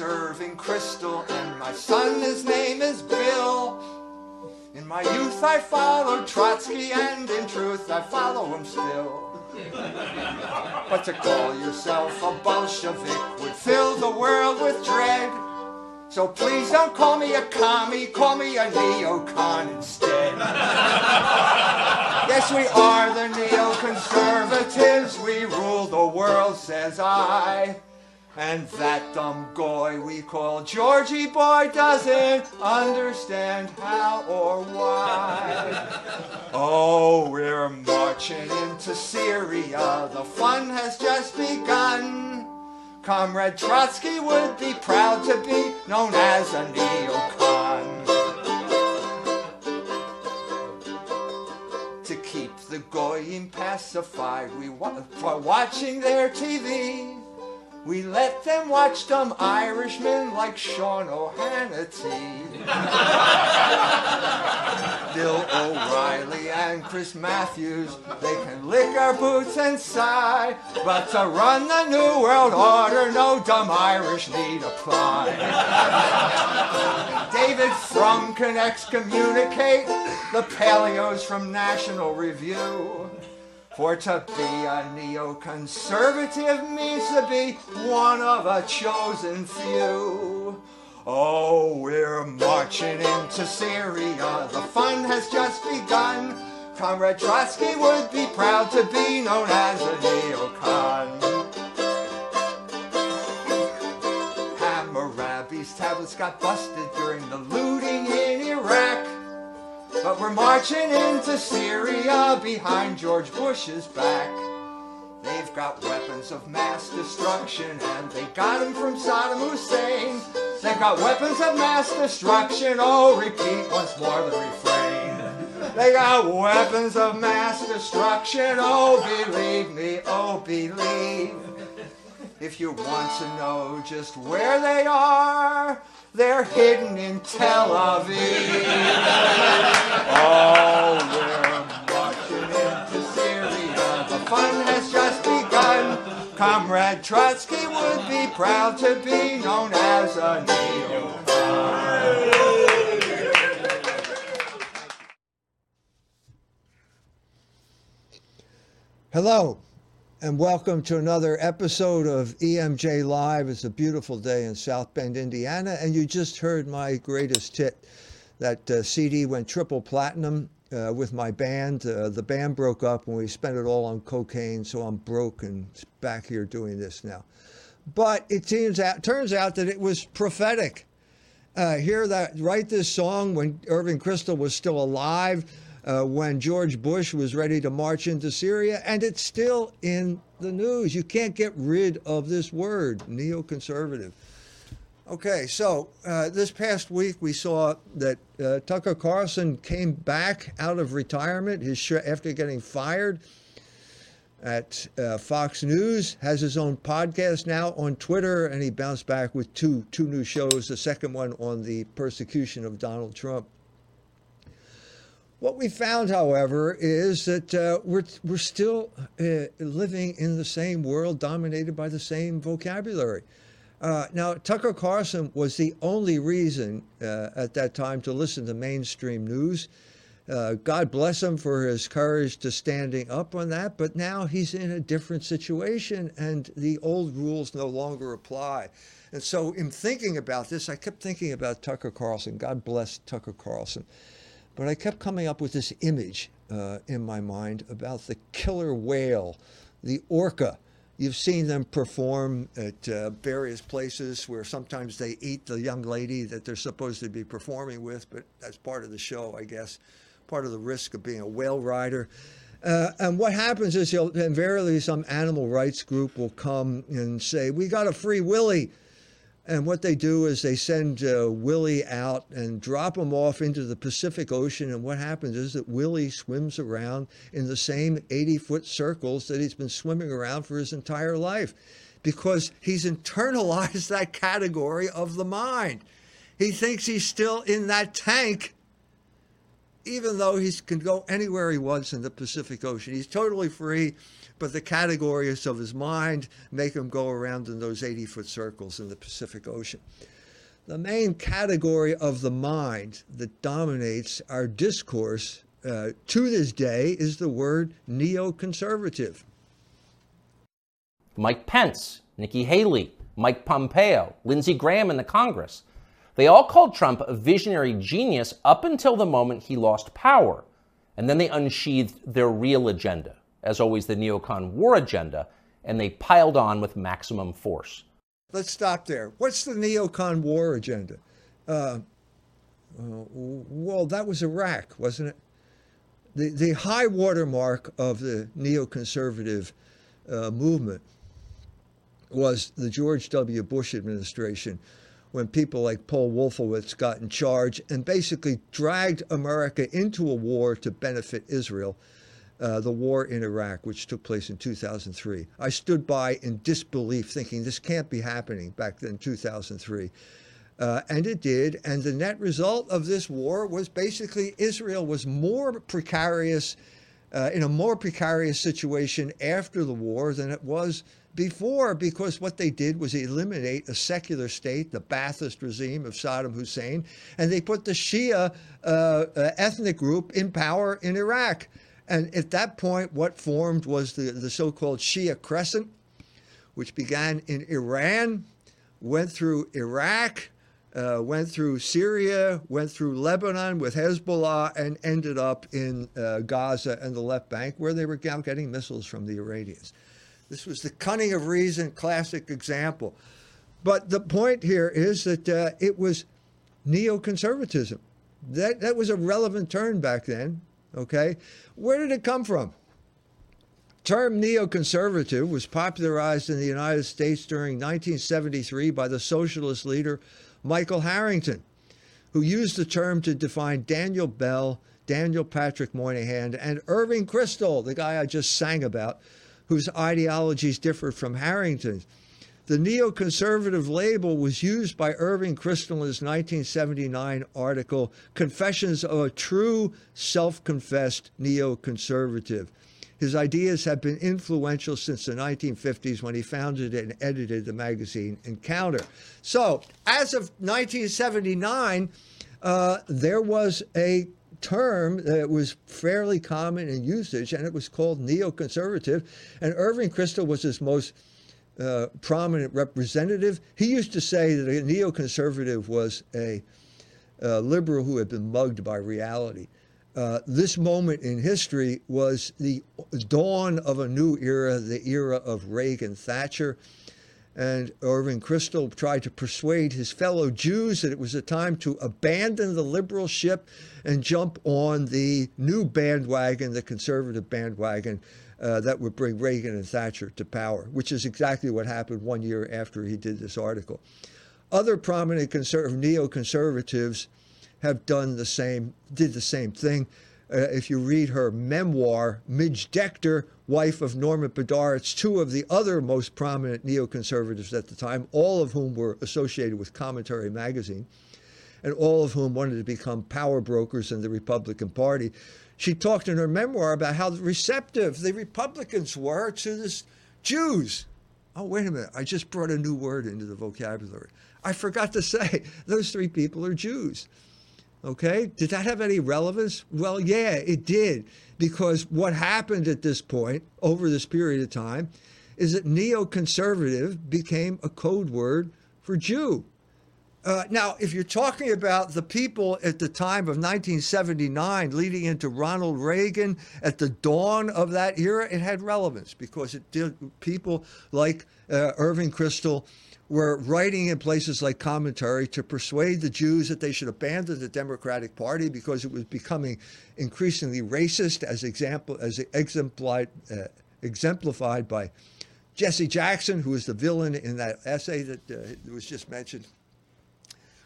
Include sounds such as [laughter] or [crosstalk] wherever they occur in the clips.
Irving Kristol, and my son, his name is Bill. In my youth I followed Trotsky, and in truth I follow him still. But to call yourself a Bolshevik would fill the world with dread. So please don't call me a commie, call me a neocon instead. yes, we are the neoconservatives, we rule the world, says I. And that dumb goy we call Georgie Boy doesn't understand how or why. [laughs] Oh, we're marching into Syria, the fun has just begun. Comrade Trotsky would be proud to be known as a neocon. To keep the goyim pacified, we wa- for watching their TV. We let them watch dumb Irishmen like Sean O'Hannity. Bill O'Reilly and Chris Matthews, they can lick our boots and sigh. But to run the New World Order, no dumb Irish need apply. David Frum can excommunicate the paleos from National Review. For to be a neoconservative means to be one of a chosen few. Oh, we're marching into Syria. The fun has just begun. Comrade Trotsky would be proud to be known as a neocon. Hammurabi's tablets got busted during the looting in Iraq. But we're marching into Syria behind George Bush's back. They've got weapons of mass destruction and they got them from Saddam Hussein. They've got weapons of mass destruction. Oh, repeat once more the refrain. They got weapons of mass destruction. Oh, believe me, oh, believe. If you want to know just where they are, they're hidden in Tel Aviv. Oh, we're marching into Syria. The fun has just begun. Comrade Trotsky would be proud to be known as a neocon. Hello, and welcome to another episode of EMJ Live. It's a beautiful day in South Bend, Indiana, and you just heard my greatest hit. That uh, CD went triple platinum uh, with my band. Uh, the band broke up and we spent it all on cocaine, so I'm broke and back here doing this now. But it turns out, turns out that it was prophetic. Uh, hear that, write this song when Irving Kristol was still alive uh, when George Bush was ready to march into Syria, and it's still in the news. You can't get rid of this word, neoconservative. Okay, so uh, this past week we saw that uh, Tucker Carlson came back out of retirement his sh- after getting fired at uh, Fox News, has his own podcast now on Twitter, and he bounced back with two two new shows. The second one on the persecution of Donald Trump. What we found, however, is that uh, we're, we're still uh, living in the same world dominated by the same vocabulary. Uh, now, Tucker Carlson was the only reason uh, at that time to listen to mainstream news. Uh, God bless him for his courage to standing up on that, but now he's in a different situation and the old rules no longer apply. And so, in thinking about this, I kept thinking about Tucker Carlson. God bless Tucker Carlson. But I kept coming up with this image uh, in my mind about the killer whale, the orca. You've seen them perform at uh, various places where sometimes they eat the young lady that they're supposed to be performing with, but that's part of the show, I guess, part of the risk of being a whale rider. Uh, and what happens is invariably some animal rights group will come and say, We got a free Willie. And what they do is they send uh, Willie out and drop him off into the Pacific Ocean. And what happens is that Willie swims around in the same 80 foot circles that he's been swimming around for his entire life because he's internalized [laughs] that category of the mind. He thinks he's still in that tank even though he can go anywhere he wants in the Pacific Ocean. He's totally free, but the categories of his mind make him go around in those 80 foot circles in the Pacific Ocean. The main category of the mind that dominates our discourse uh, to this day is the word neoconservative. Mike Pence, Nikki Haley, Mike Pompeo, Lindsey Graham in the Congress. They all called Trump a visionary genius up until the moment he lost power. And then they unsheathed their real agenda, as always, the neocon war agenda, and they piled on with maximum force. Let's stop there. What's the neocon war agenda? Uh, uh, well, that was Iraq, wasn't it? The, the high watermark of the neoconservative uh, movement was the George W. Bush administration when people like Paul Wolfowitz got in charge and basically dragged America into a war to benefit Israel, uh, the war in Iraq, which took place in 2003. I stood by in disbelief, thinking this can't be happening back then, 2003. Uh, and it did. And the net result of this war was basically Israel was more precarious, uh, in a more precarious situation after the war than it was before because what they did was eliminate a secular state, the Ba'athist regime of Saddam Hussein, and they put the Shia uh, uh, ethnic group in power in Iraq. And at that point, what formed was the, the so called Shia Crescent, which began in Iran, went through Iraq, uh, went through Syria, went through Lebanon with Hezbollah, and ended up in uh, Gaza and the left bank, where they were getting missiles from the Iranians. This was the cunning of reason classic example. But the point here is that uh, it was neoconservatism. That, that was a relevant term back then. Okay. Where did it come from? term neoconservative was popularized in the United States during 1973 by the socialist leader Michael Harrington, who used the term to define Daniel Bell, Daniel Patrick Moynihan, and Irving Kristol, the guy I just sang about, whose ideologies differed from Harrington's. The neoconservative label was used by Irving Kristol in his 1979 article, Confessions of a True Self Confessed Neoconservative. His ideas have been influential since the 1950s when he founded and edited the magazine Encounter. So, as of 1979, uh, there was a term that was fairly common in usage, and it was called neoconservative. And Irving Kristol was his most uh, prominent representative. He used to say that a neoconservative was a, a liberal who had been mugged by reality. Uh, this moment in history was the dawn of a new era, the era of Reagan Thatcher. And Irving Kristol tried to persuade his fellow Jews that it was a time to abandon the liberal ship and jump on the new bandwagon, the conservative bandwagon, uh, that would bring Reagan and Thatcher to power, which is exactly what happened one year after he did this article. Other prominent conservative, neoconservatives have done the same, did the same thing. Uh, if you read her memoir, Midge Decter, wife of Norman Podhoretz, two of the other most prominent neoconservatives at the time, all of whom were associated with Commentary magazine, and all of whom wanted to become power brokers in the Republican Party. She talked in her memoir about how receptive the Republicans were to this Jews. Oh, wait a minute. I just brought a new word into the vocabulary. I forgot to [laughs] say those three people are Jews. Okay, did that have any relevance? Well, yeah, it did. Because what happened at this point over this period of time is that neoconservative became a code word for Jew. Uh, now, if you're talking about the people at the time of 1979 leading into Ronald Reagan at the dawn of that era, it had relevance because it did people like uh, Irving Kristol were writing in places like commentary to persuade the Jews that they should abandon the Democratic Party because it was becoming increasingly racist, as example as exemplified, uh, exemplified by Jesse Jackson, who was the villain in that essay that uh, was just mentioned.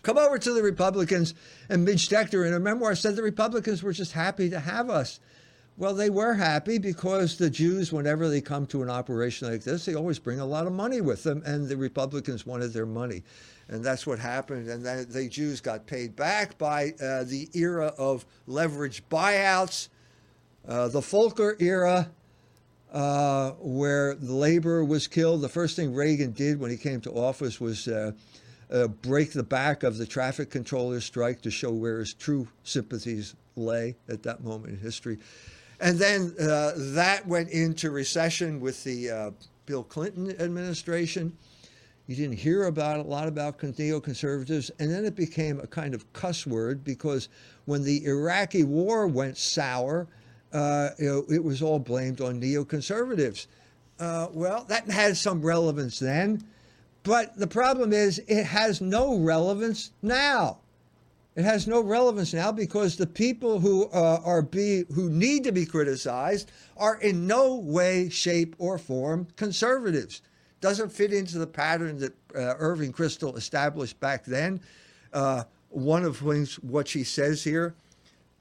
Come over to the Republicans, and Midge Decter in a memoir said the Republicans were just happy to have us. Well, they were happy because the Jews, whenever they come to an operation like this, they always bring a lot of money with them, and the Republicans wanted their money. And that's what happened. And then the Jews got paid back by uh, the era of leverage buyouts, uh, the Volcker era, uh, where labor was killed. The first thing Reagan did when he came to office was uh, uh, break the back of the traffic controllers strike to show where his true sympathies lay at that moment in history. And then uh, that went into recession with the uh, Bill Clinton administration. You didn't hear about a lot about neoconservatives, and then it became a kind of cuss word because when the Iraqi war went sour, uh, you know, it was all blamed on neoconservatives. Uh, well, that had some relevance then, but the problem is it has no relevance now. It has no relevance now because the people who uh, are be who need to be criticized are in no way, shape, or form conservatives. Doesn't fit into the pattern that uh, Irving Kristol established back then. Uh, one of things, what she says here.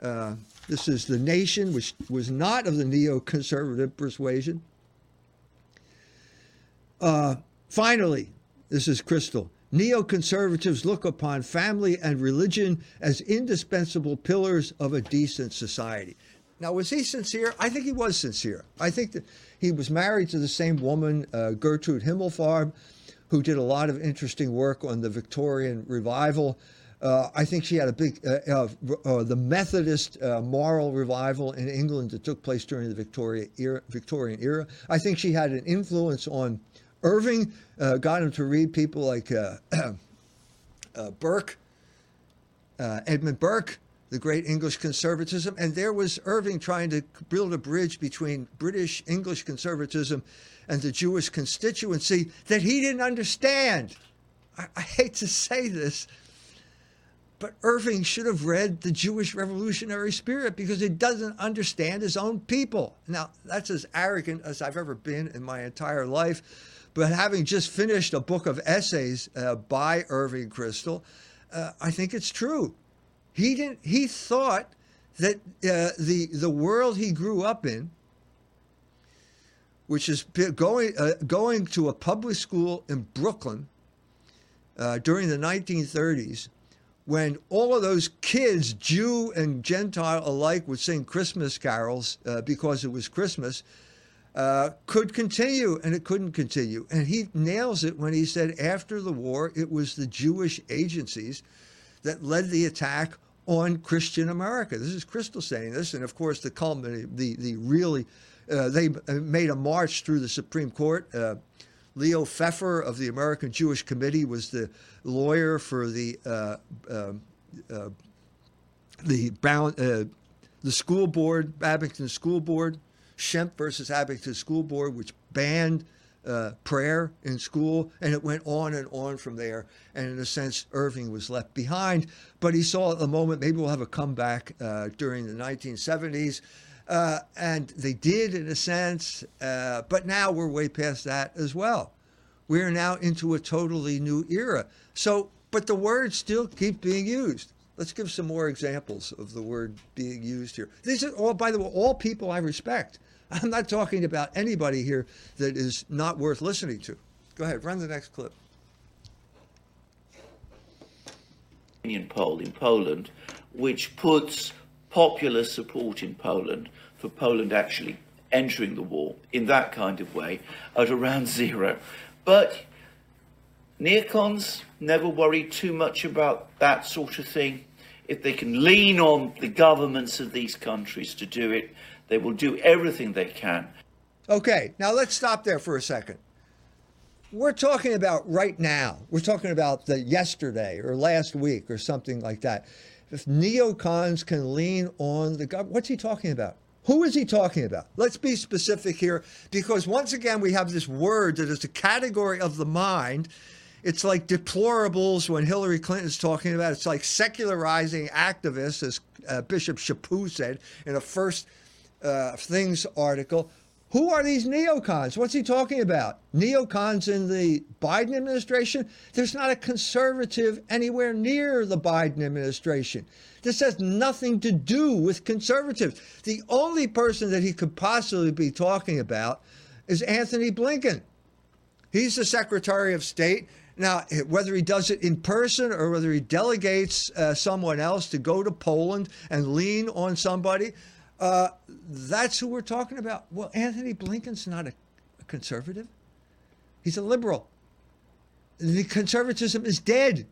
Uh, this is the nation, which was not of the neoconservative persuasion. Uh, finally, this is Kristol. Neoconservatives look upon family and religion as indispensable pillars of a decent society. Now, was he sincere? I think he was sincere. I think that he was married to the same woman, uh, Gertrude Himmelfarb, who did a lot of interesting work on the Victorian revival. Uh, I think she had a big, uh, uh, uh the Methodist uh, moral revival in England that took place during the Victoria era, Victorian era. I think she had an influence on Irving uh, got him to read people like uh, [clears throat] uh, Burke, uh, Edmund Burke, the great English conservatism. And there was Irving trying to build a bridge between British English conservatism and the Jewish constituency that he didn't understand. I, I hate to say this, but Irving should have read the Jewish revolutionary spirit because he doesn't understand his own people. Now, that's as arrogant as I've ever been in my entire life. But having just finished a book of essays uh, by Irving Kristol, uh, I think it's true. He didn't. He thought that uh, the the world he grew up in, which is going uh, going to a public school in Brooklyn uh, during the 1930s, when all of those kids, Jew and Gentile alike, would sing Christmas carols uh, because it was Christmas uh, could continue, and it couldn't continue. And he nails it when he said after the war, it was the Jewish agencies that led the attack on Christian America. This is Kristol saying this, and of course, the the the really, uh, they made a march through the Supreme Court. Uh, Leo Pfeffer of the American Jewish Committee was the lawyer for the uh, um, uh, the uh, the school board, Abington School Board. Schempp versus Abington School Board, which banned uh, prayer in school, and it went on and on from there. And in a sense, Irving was left behind. But he saw at the moment maybe we'll have a comeback uh, during the 1970s. Uh, and they did in a sense, uh, but now we're way past that as well. We're now into a totally new era. So, but the words still keep being used. Let's give some more examples of the word being used here. These are all, by the way, all people I respect. I'm not talking about anybody here that is not worth listening to. Go ahead, run the next clip. Opinion Poll in Poland, which puts popular support in Poland for Poland actually entering the war in that kind of way at around zero. But neocons never worry too much about that sort of thing. If they can lean on the governments of these countries to do it, they will do everything they can. Okay, now let's stop there for a second. We're talking about right now. We're talking about the yesterday or last week or something like that. If neocons can lean on the government, what's he talking about? Who is he talking about? Let's be specific here because once again, we have this word that is a category of the mind. It's like deplorables when Hillary Clinton's talking about it. It's like secularizing activists, as uh, Bishop Chaput said in a first uh, Things article. Who are these neocons? What's he talking about? Neocons in the Biden administration? There's not a conservative anywhere near the Biden administration. This has nothing to do with conservatives. The only person that he could possibly be talking about is Anthony Blinken. He's the Secretary of State. Now, whether he does it in person or whether he delegates uh, someone else to go to Poland and lean on somebody, uh, that's who we're talking about. Well, Anthony Blinken's not a, a conservative. He's a liberal. The conservatism is dead.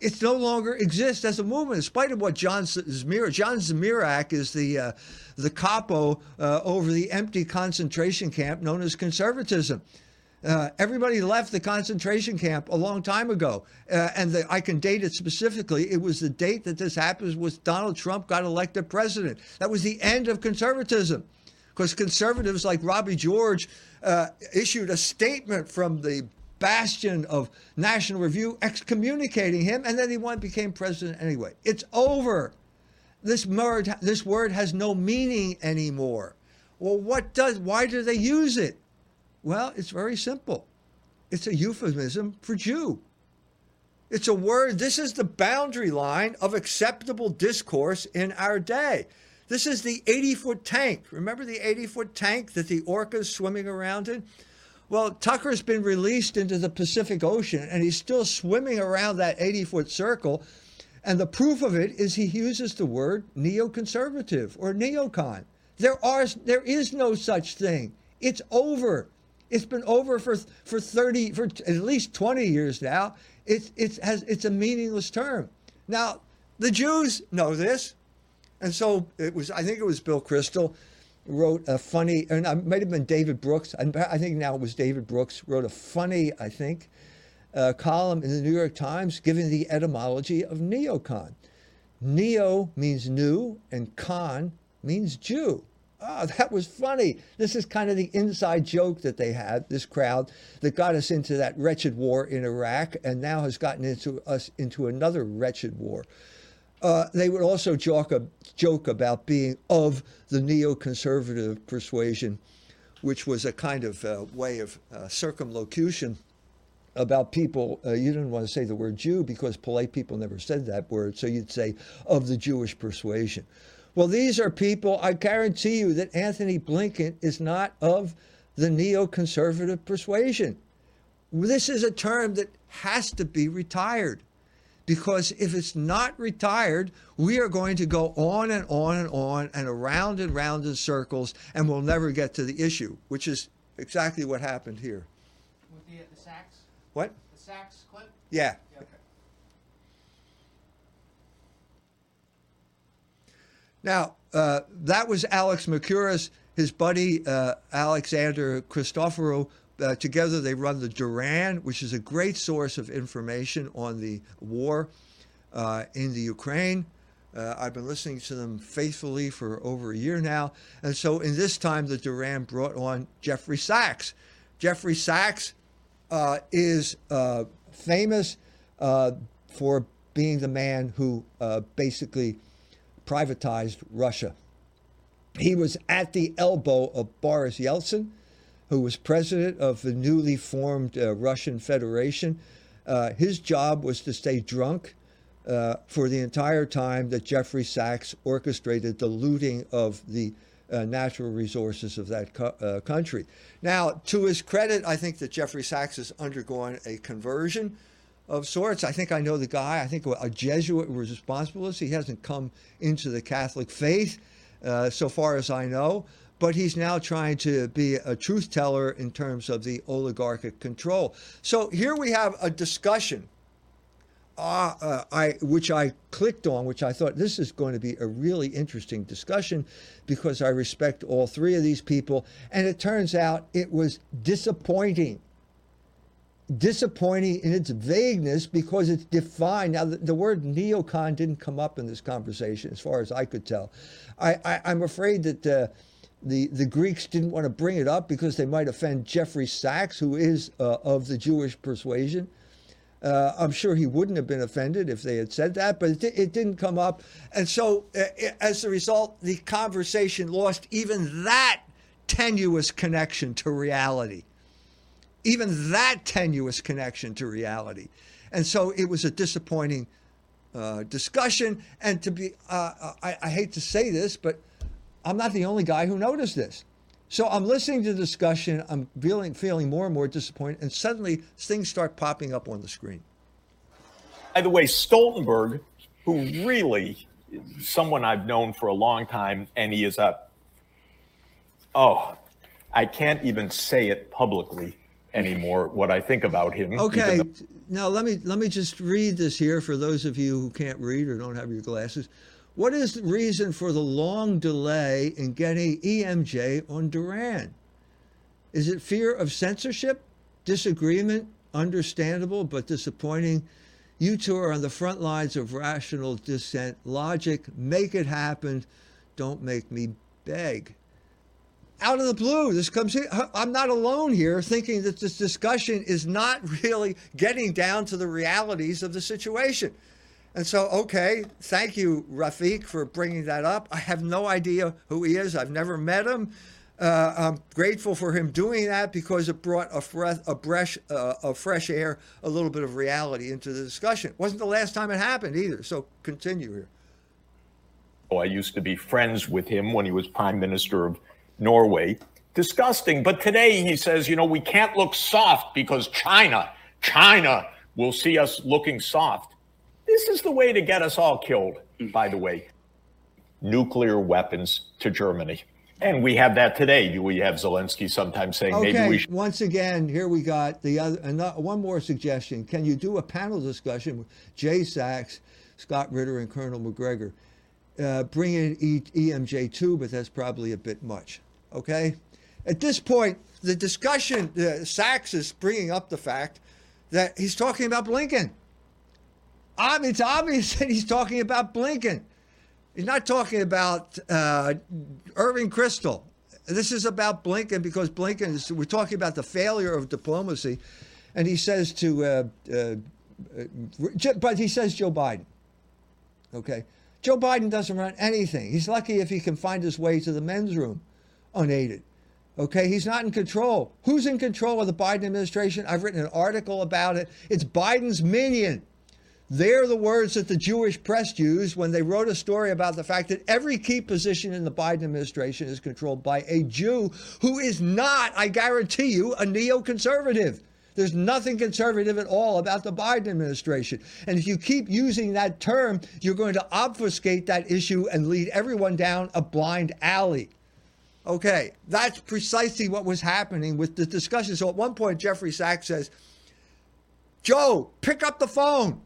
It no longer exists as a movement, in spite of what John Zmirak. John Zmirak is the uh, the capo uh, over the empty concentration camp known as conservatism. Uh, everybody left the concentration camp a long time ago, uh, and the, I can date it specifically. It was the date that this happens was Donald Trump got elected president. That was the end of conservatism, because conservatives like Robbie George uh, issued a statement from the bastion of National Review excommunicating him, and then he won, became president anyway. It's over. This word, this word has no meaning anymore. Well, what does? Why do they use it? Well, it's very simple. It's a euphemism for Jew. It's a word, this is the boundary line of acceptable discourse in our day. This is the 80 foot tank. Remember the 80 foot tank that the orcas swimming around in? Well, Tucker's been released into the Pacific Ocean and he's still swimming around that 80 foot circle. And the proof of it is he uses the word neoconservative or neocon. There are there is no such thing. It's over. It's been over for for 30 for at least 20 years now. It's it's has it's a meaningless term. Now, the Jews know this. And so it was I think it was Bill Kristol wrote a funny and it might have been David Brooks. I think now it was David Brooks wrote a funny, I think, uh, column in the New York Times giving the etymology of neocon. Neo means new and con means Jew. Oh, that was funny. This is kind of the inside joke that they had, this crowd that got us into that wretched war in Iraq and now has gotten into us into another wretched war. Uh, they would also joke, joke about being of the neoconservative persuasion, which was a kind of uh, way of uh, circumlocution about people. Uh, you didn't want to say the word Jew because polite people never said that word, so you'd say of the Jewish persuasion. Well, these are people, I guarantee you that Anthony Blinken is not of the neoconservative persuasion. This is a term that has to be retired because if it's not retired, we are going to go on and on and on and around and round in circles and we'll never get to the issue, which is exactly what happened here. With the, the Sachs? What? The Sachs clip? Yeah. yeah okay. Now, uh, that was Alex Mercouris, his buddy uh, Alexander Christoforou. Uh, together, they run the Duran, which is a great source of information on the war uh, in the Ukraine. Uh, I've been listening to them faithfully for over a year now. And so, in this time, the Duran brought on Jeffrey Sachs. Jeffrey Sachs uh, is famous for being the man who basically privatized Russia. He was at the elbow of Boris Yeltsin, who was president of the newly formed uh, Russian Federation. Uh, his job was to stay drunk uh, for the entire time that Jeffrey Sachs orchestrated the looting of the uh, natural resources of that co- uh, country. Now, to his credit, I think that Jeffrey Sachs has undergone a conversion of sorts. I think I know the guy. I think a Jesuit was responsible. He hasn't come into the Catholic faith, uh, so far as I know, but he's now trying to be a truth teller in terms of the oligarchic control. So here we have a discussion. Uh, uh, I, which I clicked on, which I thought this is going to be a really interesting discussion because I respect all three of these people. And it turns out it was disappointing disappointing in its vagueness because it's defined. Now, the, the, word neocon didn't come up in this conversation, as far as I could tell. I, am afraid that uh, the the Greeks didn't want to bring it up because they might offend Jeffrey Sachs, who is uh, of the Jewish persuasion. Uh, I'm sure he wouldn't have been offended if they had said that, but it, it didn't come up. And so, uh, as a result, the conversation lost even that tenuous connection to reality. Even that tenuous connection to reality. And so it was a disappointing uh, discussion. And to be, uh, I, I hate to say this, but I'm not the only guy who noticed this. So I'm listening to the discussion. I'm feeling feeling more and more disappointed, and suddenly things start popping up on the screen. By the way, Stoltenberg, who really is someone I've known for a long time, and he is a oh, I can't even say it publicly anymore. What I think about him. Okay, though- now let me let me just read this here for those of you who can't read or don't have your glasses. What is the reason for the long delay in getting EMJ on Duran? Is it fear of censorship, disagreement, understandable but disappointing? You two are on the front lines of rational dissent, logic, make it happen, don't make me beg out of the blue, this comes in. I'm not alone here thinking that this discussion is not [laughs] really getting down to the realities of the situation. And so, okay, thank you, Rafiq, for bringing that up. I have no idea who he is. I've never met him. Uh, I'm grateful for him doing that because it brought a, fresh, a, fresh, uh, a fresh air, a little bit of reality into the discussion. It wasn't the last time it happened either. So continue here. Oh, I used to be friends with him when he was prime minister of Norway. Disgusting. But today he says, you know, we can't look soft because China, China will see us looking soft. This is the way to get us all killed, by the way. Nuclear weapons to Germany. And we have that today. We have Zelensky sometimes saying maybe Okay, we should. once again, here we got the other, another, one more suggestion. Can you do a panel discussion with Jay Sachs, Scott Ritter, and Colonel Macgregor? Uh, bring in e- EMJ2, but that's probably a bit much. Okay? At this point, the discussion, uh, Sachs is bringing up the fact that he's talking about Blinken. It's obvious [laughs] that he's talking about Blinken. He's not talking about uh, Irving Kristol. This is about Blinken because Blinken is, we're talking about the failure of diplomacy. And he says to, uh, uh, uh, but he says Joe Biden. Okay. Joe Biden doesn't run anything. He's lucky if he can find his way to the men's room unaided. Okay, he's not in control. Who's in control of the Biden administration? I've written an article about it. It's Biden's minion. They're the words that the Jewish press used when they wrote a story about the fact that every key position in the Biden administration is controlled by a Jew who is not, I guarantee you, a neoconservative. There's nothing conservative at all about the Biden administration. And if you keep using that term, you're going to obfuscate that issue and lead everyone down a blind alley. Okay, that's precisely what was happening with the discussion. So at one point, Jeffrey Sachs says, Joe, pick up the phone.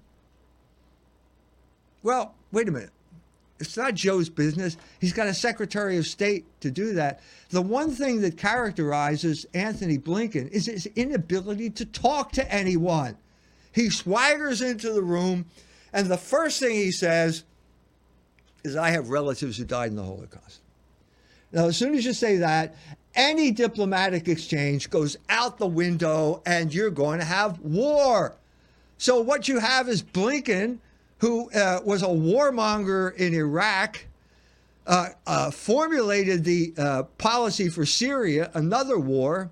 Well, wait a minute. It's not Joe's business. He's got a Secretary of State to do that. The one thing that characterizes Anthony Blinken is his inability to talk to anyone. He swaggers into the room, and the first thing he says is, I have relatives who died in the Holocaust. Now, as soon as you say that, any diplomatic exchange goes out the window, and you're going to have war. So, what you have is Blinken who uh, was a warmonger in Iraq, uh, uh, formulated the uh, policy for Syria, another war,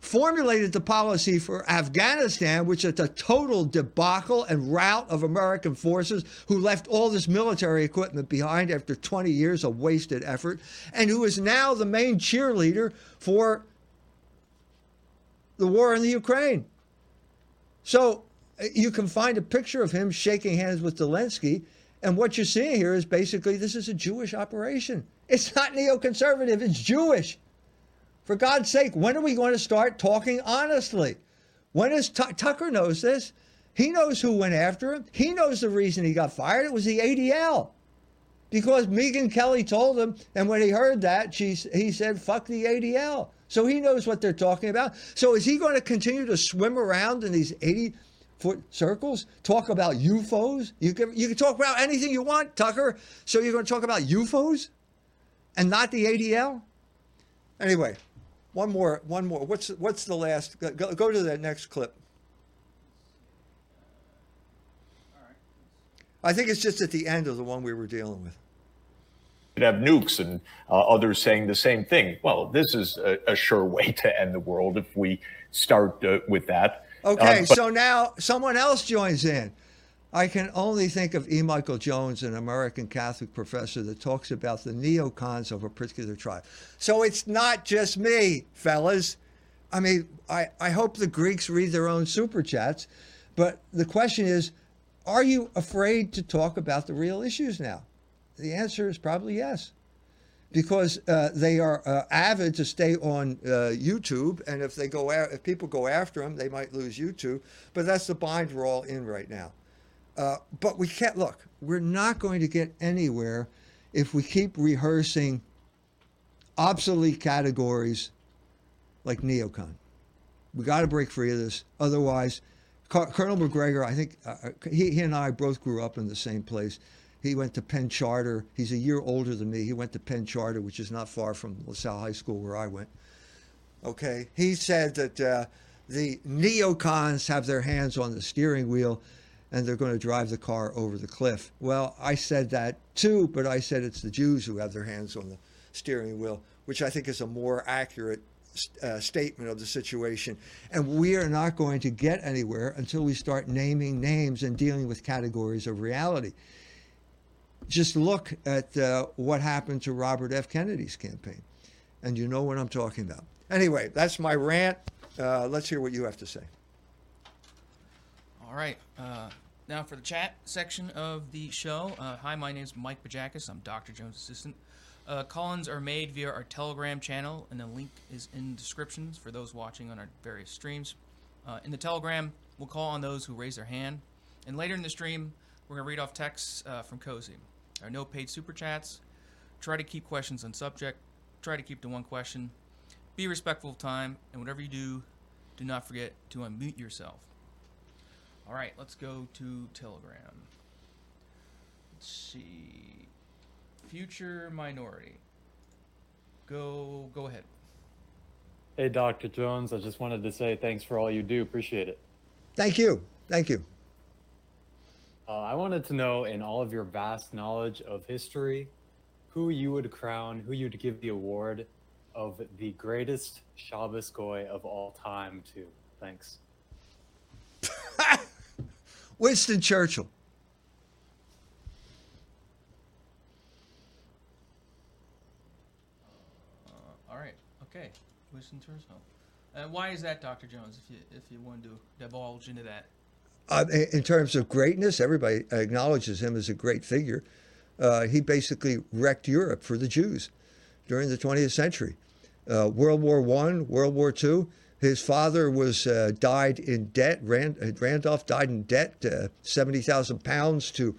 formulated the policy for Afghanistan, which is a total debacle and rout of American forces who left all this military equipment behind after 20 years of wasted effort, and who is now the main cheerleader for the war in the Ukraine. So, uh, you can find a picture of him shaking hands with Zelensky. And what you're seeing here is basically this is a Jewish operation. It's not neoconservative, it's Jewish. For God's sake, when are we going to start talking honestly? When is T- Tucker knows this? He knows who went after him. He knows the reason he got fired. It was the ADL. Because Megyn Kelly told him, and when he heard that, she, he said, fuck the ADL. So he knows what they're talking about. So is he going to continue to swim around in these 80 foot circles, talk about UFOs. You can you can talk about anything you want, Tucker. So you're going to talk about UFOs and not the ADL? Anyway, one more, one more. What's what's the last? Go, go to that next clip. I think it's just at the end of the one we were dealing with. should have nukes, and uh, others saying the same thing. Well, this is a, a, sure way to end the world if we start uh, with that. Okay, but- so now someone else joins in. I can only think of E. Michael Jones, an American Catholic professor that talks about the neocons of a particular tribe. So it's not just me, fellas. I mean, I, I hope the Greeks read their own super chats, but the question is are you afraid to talk about the real issues now? The answer is probably yes. Because uh, they are uh, avid to stay on uh, YouTube, and if they go, a- if people go after them, they might lose YouTube. But that's the bind we're all in right now. Uh, but we can't look. We're not going to get anywhere if we keep rehearsing obsolete categories like neocon. We got to break free of this. Otherwise, Colonel Macgregor, I think uh, he, he and I both grew up in the same place. He went to Penn Charter. He's a year older than me. He went to Penn Charter, which is not far from LaSalle High School where I went. Okay. He said that uh, the neocons have their hands on the steering wheel and they're going to drive the car over the cliff. Well, I said that too, but I said it's the Jews who have their hands on the steering wheel, which I think is a more accurate uh, statement of the situation. And we are not going to get anywhere until we start naming names and dealing with categories of reality. Just look at uh, what happened to Robert F. Kennedy's campaign, and you know what I'm talking about. Anyway, that's my rant. Uh, let's hear what you have to say. All right. Uh, now for the chat section of the show. Uh, hi, my name is Mike Bajakis. I'm Dr. Jones' assistant. Uh, call-ins are made via our Telegram channel, and the link is in descriptions for those watching on our various streams. Uh, in the Telegram, we'll call on those who raise their hand, and later in the stream, we're going to read off texts uh, from Cozy. There are no paid super chats. Try to keep questions on subject. Try to keep to one question. Be respectful of time, and whatever you do, do not forget to unmute yourself. All right, let's go to Telegram. Let's see. Future minority. Go go ahead. Hey, Dr. Jones. I just wanted to say thanks for all you do. Appreciate it. Thank you. Thank you. Uh, I wanted to know, in all of your vast knowledge of history, who you would crown, who you'd give the award of the greatest Shabbos Goy of all time to. Thanks. Winston Churchill. Uh, all right. Okay. Winston Churchill. Uh, why is that, Dr. Jones? If you if you want to divulge into that. Uh, in terms of greatness, everybody acknowledges him as a great figure. Uh, he basically wrecked Europe for the Jews during the 20th century. Uh, World War One, World War Two. His father was uh, died in debt. Rand, Randolph died in debt, uh, seventy thousand pounds to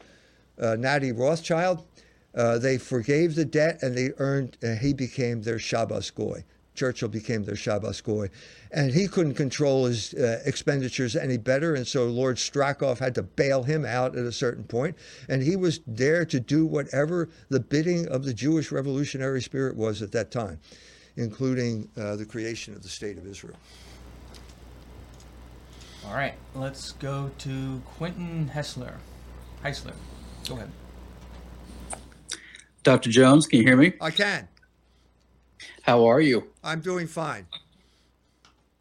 uh, Natty Rothschild. they forgave the debt, and they earned. he became their Shabbos Goy. Churchill became their Shabbos Goy. And he couldn't control his uh, expenditures any better. And so Lord Strakosch had to bail him out at a certain point. And he was there to do whatever the bidding of the Jewish revolutionary spirit was at that time, including uh, the creation of the State of Israel. All right, let's go to Quentin Hessler. Heisler, go ahead. Dr. Jones, can you hear me? I can. How are you? I'm doing fine.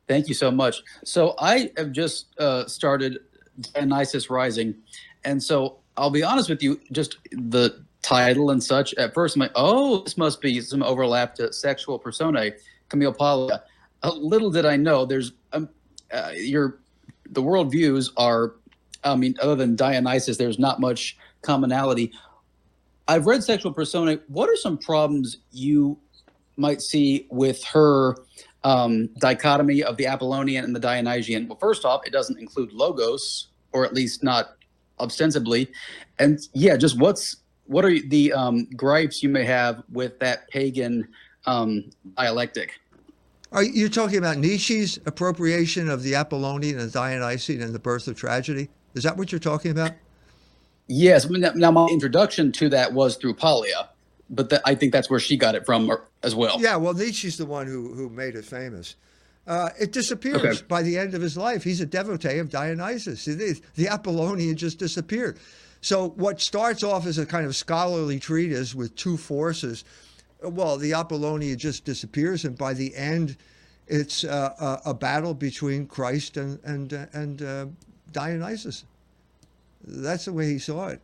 Thank you so much. So I have just uh, started Dionysos Rising, and so I'll be honest with you, just the title and such. At first, I'm like, oh, this must be some overlap to sexual personae, Camille Paglia. A little did I know, there's um, uh, your the world views are, I mean, other than Dionysus, there's not much commonality. I've read Sexual Personae. What are some problems you might see with her um, dichotomy of the Apollonian and the Dionysian. Well, first off, it doesn't include logos, or at least not ostensibly. And yeah, just what's what are the um, gripes you may have with that pagan um, dialectic? Are you talking about Nietzsche's appropriation of the Apollonian and Dionysian and the birth of tragedy? Is that what you're talking about? Yes. Now, my introduction to that was through Paglia but the, I think that's where she got it from as well. Yeah, well, Nietzsche's the one who who made it famous. Uh, it disappears okay. by the end of his life. He's a devotee of Dionysus. The Apollonian just disappeared. So what starts off as a kind of scholarly treatise with two forces, well, the Apollonia just disappears, and by the end, it's uh, a, a, battle between Christ and and uh, and uh, Dionysus. That's the way he saw it,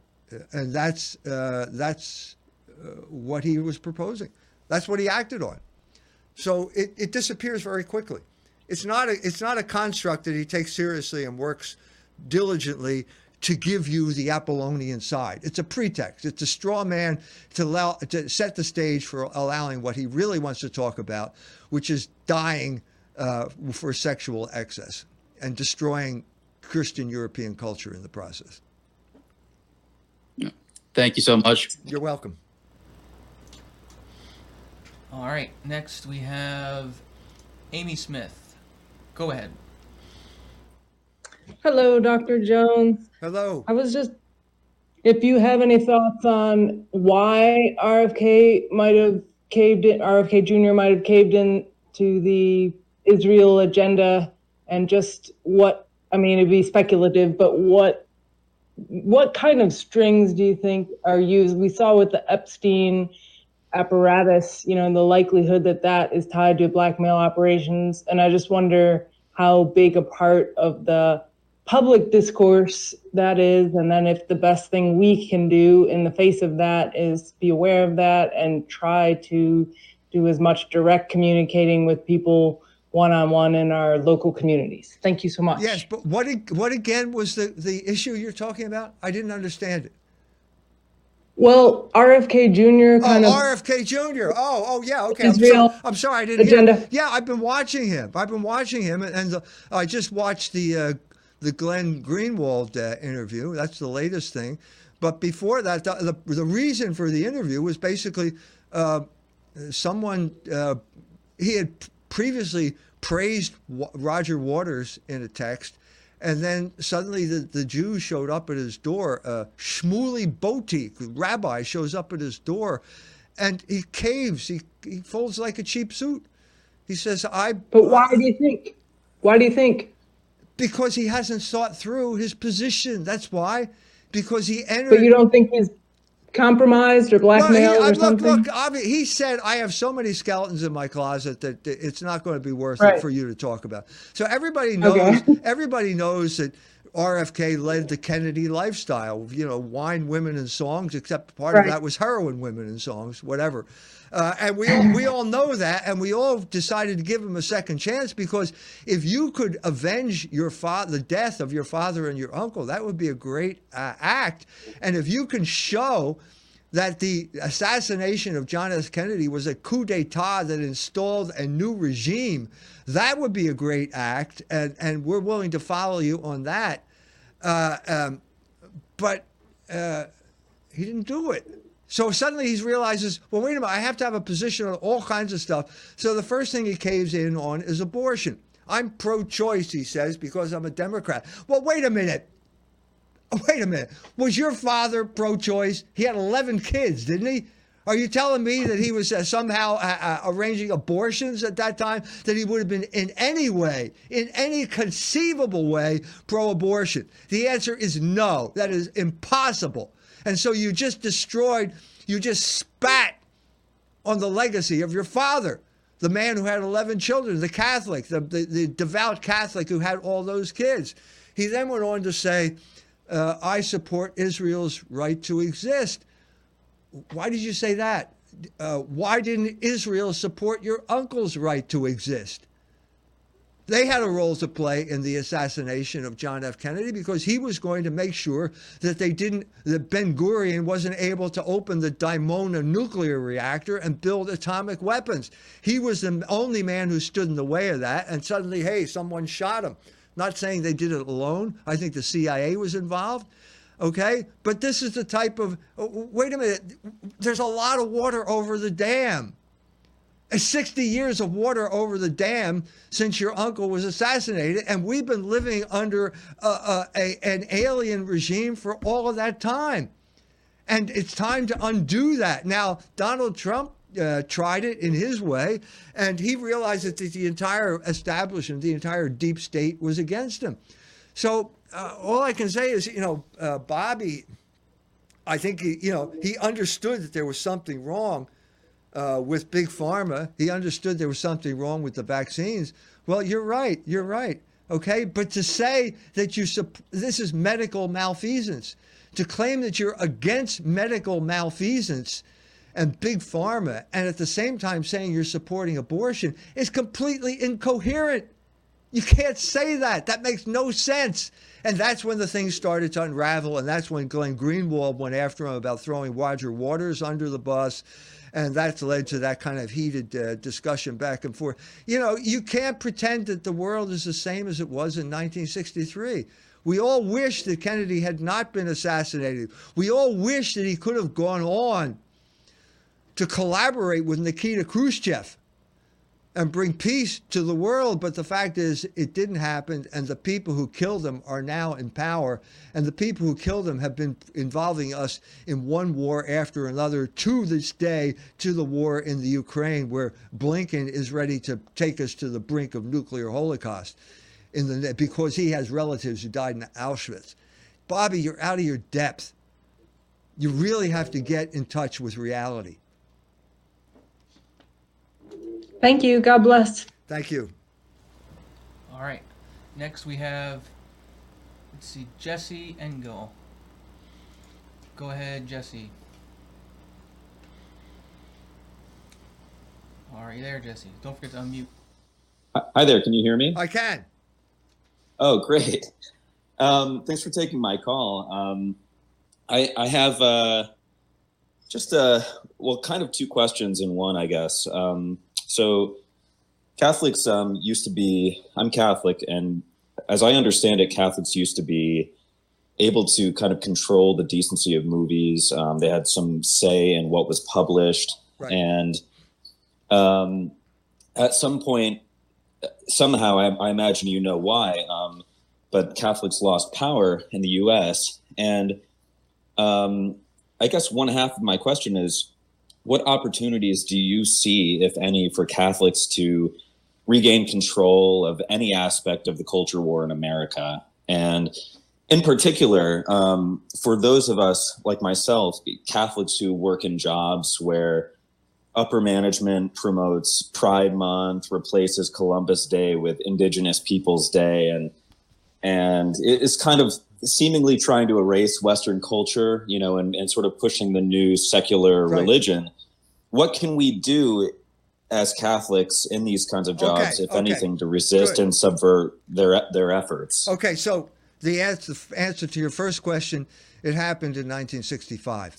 and that's uh, that's uh, what he was proposing. That's what he acted on. So it, it disappears very quickly. It's not a it's not a construct that he takes seriously and works diligently to give you the Apollonian side. It's a pretext. It's a straw man to allow to set the stage for allowing what he really wants to talk about, which is dying uh, for sexual excess and destroying Christian European culture in the process. Thank you so much. You're welcome. All right. Next we have Amy Smith. Go ahead. Hello, Dr. Jones. Hello. I was just, if you have any thoughts on why RFK might have caved in, RFK Jr. might have caved in to the Israel agenda and just what, I mean, it'd be speculative, but what, what kind of strings do you think are used? We saw with the Epstein apparatus, you know, and the likelihood that that is tied to blackmail operations. And I just wonder how big a part of the public discourse that is and then if the best thing we can do in the face of that is be aware of that and try to do as much direct communicating with people one-on-one in our local communities thank you so much yes but what what again was the the issue you're talking about i didn't understand it well, RFK Jr. kind oh, of RFK Jr. Oh, oh yeah, okay. I'm, so, I'm sorry, I didn't agenda. Yeah, I've been watching him. I've been watching him, and, and the, I just watched the uh, the Glenn Greenwald uh, interview. That's the latest thing. But before that, the, the, reason for the interview was basically uh, someone, uh, he had previously praised Roger Waters in a text. And then suddenly the, the Jew showed up at his door. Uh, Shmuley Boteach, rabbi, shows up at his door and he caves. He, he folds like a cheap suit. He says, I. But why do you think? Why do you think? Because he hasn't thought through his position. That's why. Because he entered. But you don't think he's compromised or blackmailed he, or something? Look, look, he said, I have so many skeletons in my closet that it's not going to be worth right. it for you to talk about. So everybody knows. Okay. [laughs] everybody knows that. RFK led the Kennedy lifestyle, you know, wine, women, and songs, except part right. of that was heroin, women, and songs, whatever. Uh, and we all, we all know that, and we all decided to give him a second chance because if you could avenge your father, the death of your father and your uncle, that would be a great uh, act. And if you can show that the assassination of John F. Kennedy was a coup d'état that installed a new regime, that would be a great act, and and we're willing to follow you on that. Uh, um, but uh, he didn't do it. So suddenly he realizes, well, wait a minute, I have to have a position on all kinds of stuff. So the first thing he caves in on is abortion. I'm pro choice, he says, because I'm a Democrat. Well, wait a minute. [laughs] Wait a minute. Was your father pro choice? He had 11 kids, didn't he? Are you telling me that he was uh, somehow uh, uh, arranging abortions at that time? That he would have been in any way, in any conceivable way, pro abortion? The answer is no. That is impossible. And so you just destroyed, you just spat on the legacy of your father, the man who had 11 children, the Catholic, the, the, the devout Catholic who had all those kids. He then went on to say, uh, I support Israel's right to exist. Why did you say that? Uh, why didn't Israel support your uncle's right to exist? They had a role to play in the assassination of John F. Kennedy because he was going to make sure that they didn't, that Ben Gurion wasn't able to open the Dimona nuclear reactor and build atomic weapons. He was the only man who stood in the way of that, and suddenly, hey, someone shot him. Not saying they did it alone. I think the CIA was involved. Okay, but this is the type of wait a minute. There's a lot of water over the dam. 60 years of water over the dam since your uncle was assassinated, and we've been living under a, a, a, an alien regime for all of that time. And it's time to undo that. Now, Donald Trump uh, tried it in his way, and he realized that the entire establishment, the entire deep state was against him. So, uh, all I can say is, you know, uh, Bobby I think he, you know, he understood that there was something wrong uh, with big pharma. He understood there was something wrong with the vaccines. Well, you're right. You're right. Okay, but to say that you this is medical malfeasance, to claim that you're against medical malfeasance and big pharma, and at the same time saying you're supporting abortion is completely incoherent. You can't say that. That makes no sense. And that's when the thing started to unravel. And that's when Glenn Greenwald went after him about throwing Roger Waters under the bus. And that's led to that kind of heated uh, discussion back and forth. You know, you can't pretend that the world is the same as it was in 1963. We all wish that Kennedy had not been assassinated. We all wish that he could have gone on to collaborate with Nikita Khrushchev and bring peace to the world. But the fact is, it didn't happen, and the people who killed them are now in power. And the people who killed them have been involving us in one war after another to this day, to the war in the Ukraine, where Blinken is ready to take us to the brink of nuclear holocaust in the because he has relatives who died in Auschwitz. Bobby, you're out of your depth. You really have to get in touch with reality. Thank you. God bless. Thank you. All right. Next we have, let's see, Jesse Engel. Go ahead, Jesse. All right, you there, Jesse. Don't forget to unmute. Hi there. Can you hear me? I can. Oh, great. Um, thanks for taking my call. Um, I, I have uh, just a, well, kind of two questions in one, I guess. Um, so, Catholics um, used to be. I'm Catholic, and as I understand it, Catholics used to be able to kind of control the decency of movies. Um, they had some say in what was published, Right. and um, at some point, somehow, I, I imagine you know why. Um, but Catholics lost power in the U.S. And um, I guess one half of my question is, what opportunities do you see, if any, for Catholics to regain control of any aspect of the culture war in America? And in particular, um, for those of us like myself, Catholics who work in jobs where upper management promotes Pride Month, replaces Columbus Day with Indigenous Peoples Day, and and it is kind of seemingly trying to erase Western culture, you know, and, and sort of pushing the new secular Right. religion. What can we do as Catholics in these kinds of jobs, Okay, if okay. anything, to resist Good. and subvert their their efforts? Okay, so the answer, answer to your first question, it happened in 1965.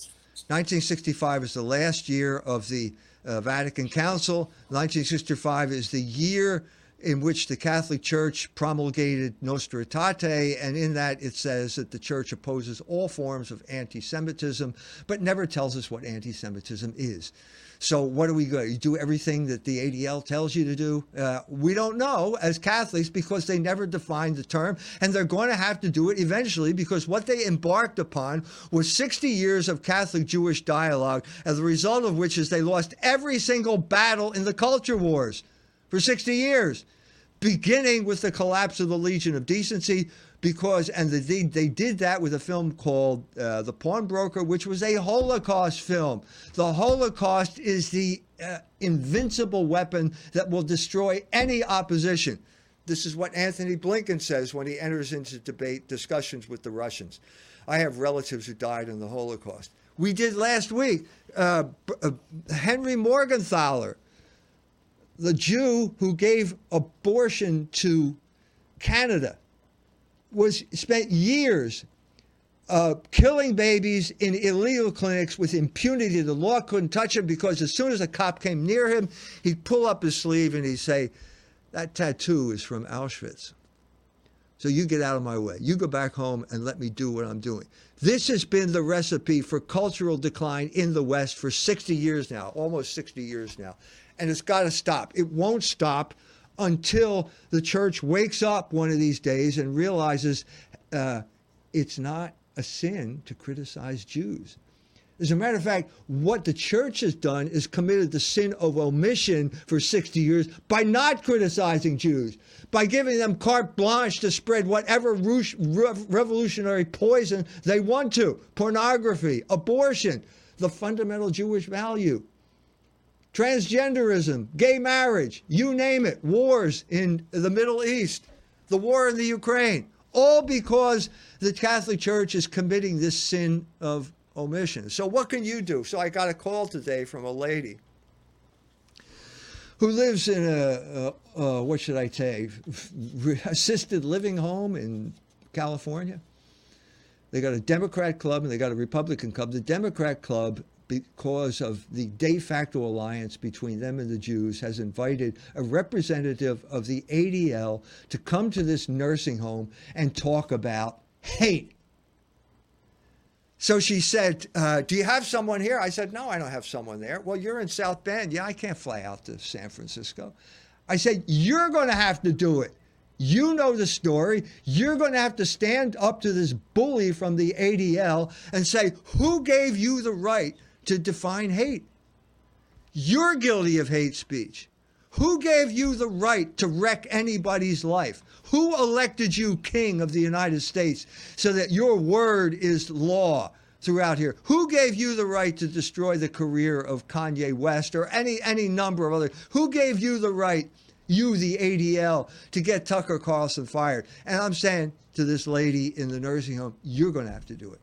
1965 is the last year of the uh, Vatican Council. 1965 is the year in which the Catholic Church promulgated Nostra Aetate, and in that it says that the Church opposes all forms of anti-Semitism, but never tells us what anti-Semitism is. So what do we go? You do everything that the ADL tells you to do? Uh, we don't know as Catholics because they never defined the term, and they're going to have to do it eventually because what they embarked upon was 60 years of Catholic-Jewish dialogue, as a result of which is they lost every single battle in the culture wars for 60 years, beginning with the collapse of the Legion of Decency. Because and the, they they did that with a film called uh, The Pawnbroker, which was a Holocaust film. The Holocaust is the uh, invincible weapon that will destroy any opposition. This is what Anthony Blinken says when he enters into debate discussions with the Russians. I have relatives who died in the Holocaust. We did last week. Uh, uh, Henry Morgentaler, the Jew who gave abortion to Canada, was spent years uh, killing babies in illegal clinics with impunity. The law couldn't touch him because as soon as a cop came near him, he'd pull up his sleeve and he'd say, "That tattoo is from Auschwitz." So you get out of my way. You go back home and let me do what I'm doing. This has been the recipe for cultural decline in the West for 60 years now, almost 60 years now. And it's got to stop. It won't stop until the church wakes up one of these days and realizes uh, it's not a sin to criticize Jews. As a matter of fact, what the church has done is committed the sin of omission for 60 years by not criticizing Jews, by giving them carte blanche to spread whatever revolutionary poison they want to pornography, abortion, the fundamental Jewish value, transgenderism, gay marriage, you name it, wars in the Middle East, the war in the Ukraine, all because the Catholic Church is committing this sin of omission. So, what can you do? So, I got a call today from a lady who lives in a, a, a what should I say, [laughs] assisted living home in California. They got a Democrat club and they got a Republican club. The Democrat club, because of the de facto alliance between them and the Jews, has invited a representative of the ADL to come to this nursing home and talk about hate. So she said, uh, Do you have someone here? I said, No, I don't have someone there. Well, you're in South Bend. Yeah, I can't fly out to San Francisco. I said, You're going to have to do it. You know the story. You're going to have to stand up to this bully from the ADL and say, Who gave you the right to define hate? You're guilty of hate speech. Who gave you the right to wreck anybody's life? Who elected you king of the United States so that your word is law throughout here? Who gave you the right to destroy the career of Kanye West or any any number of other? Who gave you the right, you the ADL, to get Tucker Carlson fired? And I'm saying to this lady in the nursing home, you're going to have to do it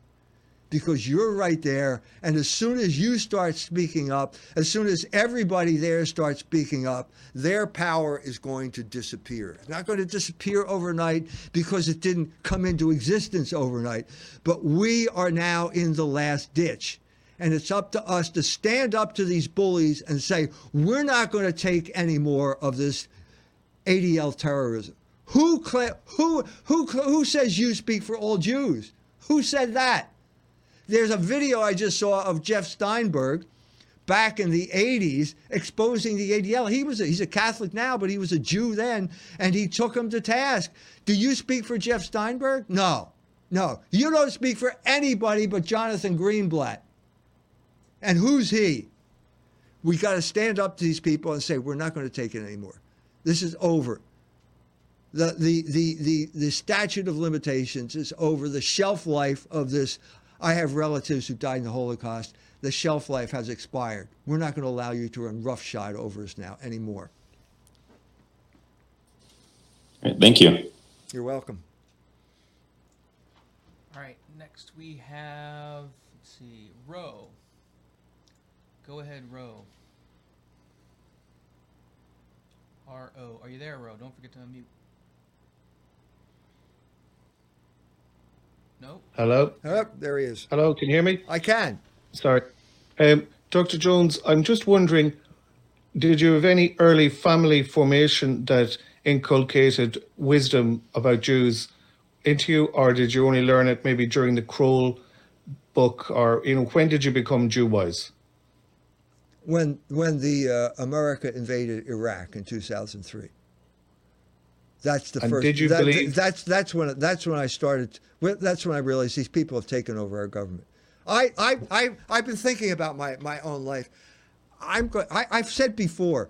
because you're right there. And as soon as you start speaking up, as soon as everybody there starts speaking up, their power is going to disappear. It's not going to disappear overnight because it didn't come into existence overnight. But we are now in the last ditch. And it's up to us to stand up to these bullies and say, we're not going to take any more of this ADL terrorism. Who, who, who, who says you speak for all Jews? Who said that? There's a video I just saw of Jeff Steinberg back in the 80s exposing the ADL. He was a, he's a Catholic now, but he was a Jew then, and he took him to task. Do you speak for Jeff Steinberg? No. No. You don't speak for anybody but Jonathan Greenblatt. And who's he? We got to stand up to these people and say, we're not going to take it anymore. This is over. The, the, the, the, the statute of limitations is over. The shelf life of this I have relatives who died in the Holocaust. The shelf life has expired. We're not going to allow you to run roughshod over us now anymore. Thank you. You're welcome. All right, next we have, let's see, Roe. Go ahead, Roe. R O. Are you there, Roe? Don't forget to unmute. No. Hello. Oh, there he is. Hello. Can you hear me? I can. Sorry. Um, Dr. Jones, I'm just wondering, did you have any early family formation that inculcated wisdom about Jews into you, or did you only learn it maybe during the Kroll book, or you know, when did you become Jew wise? When when the uh, America invaded Iraq in 2003. That's the And first. did you that- believe- That's that's when that's when I started. That's when I realized these people have taken over our government. I I I I've been thinking about my my own life. I'm go- I, I've said before,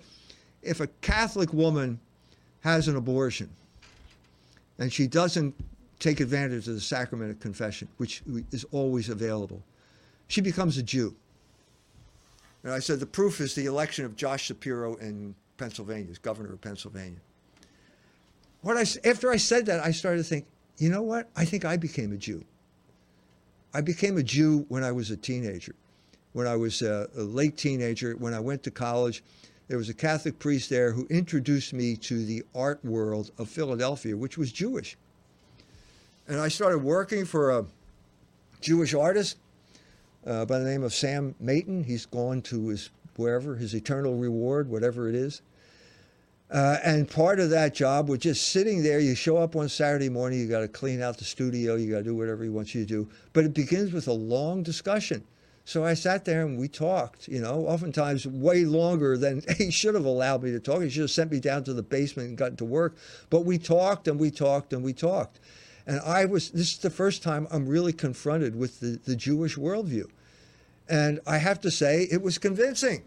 if a Catholic woman has an abortion and she doesn't take advantage of the sacrament of confession, which is always available, she becomes a Jew. And I said the proof is the election of Josh Shapiro in Pennsylvania, as governor of Pennsylvania. What I, after I said that, I started to think, you know what? I think I became a Jew. I became a Jew when I was a teenager. When I was a, a late teenager, when I went to college, there was a Catholic priest there who introduced me to the art world of Philadelphia, which was Jewish. And I started working for a Jewish artist uh, by the name of Sam Maitin. He's gone to his wherever, his eternal reward, whatever it is. Uh, and part of that job was just sitting there. You show up on Saturday morning, you got to clean out the studio, you got to do whatever he wants you to do. But it begins with a long discussion. So I sat there and we talked, you know, oftentimes way longer than [laughs] he should have allowed me to talk. He should have sent me down to the basement and gotten to work. But we talked and we talked and we talked. And I was, this is the first time I'm really confronted with the, the Jewish worldview. And I have to say, it was convincing.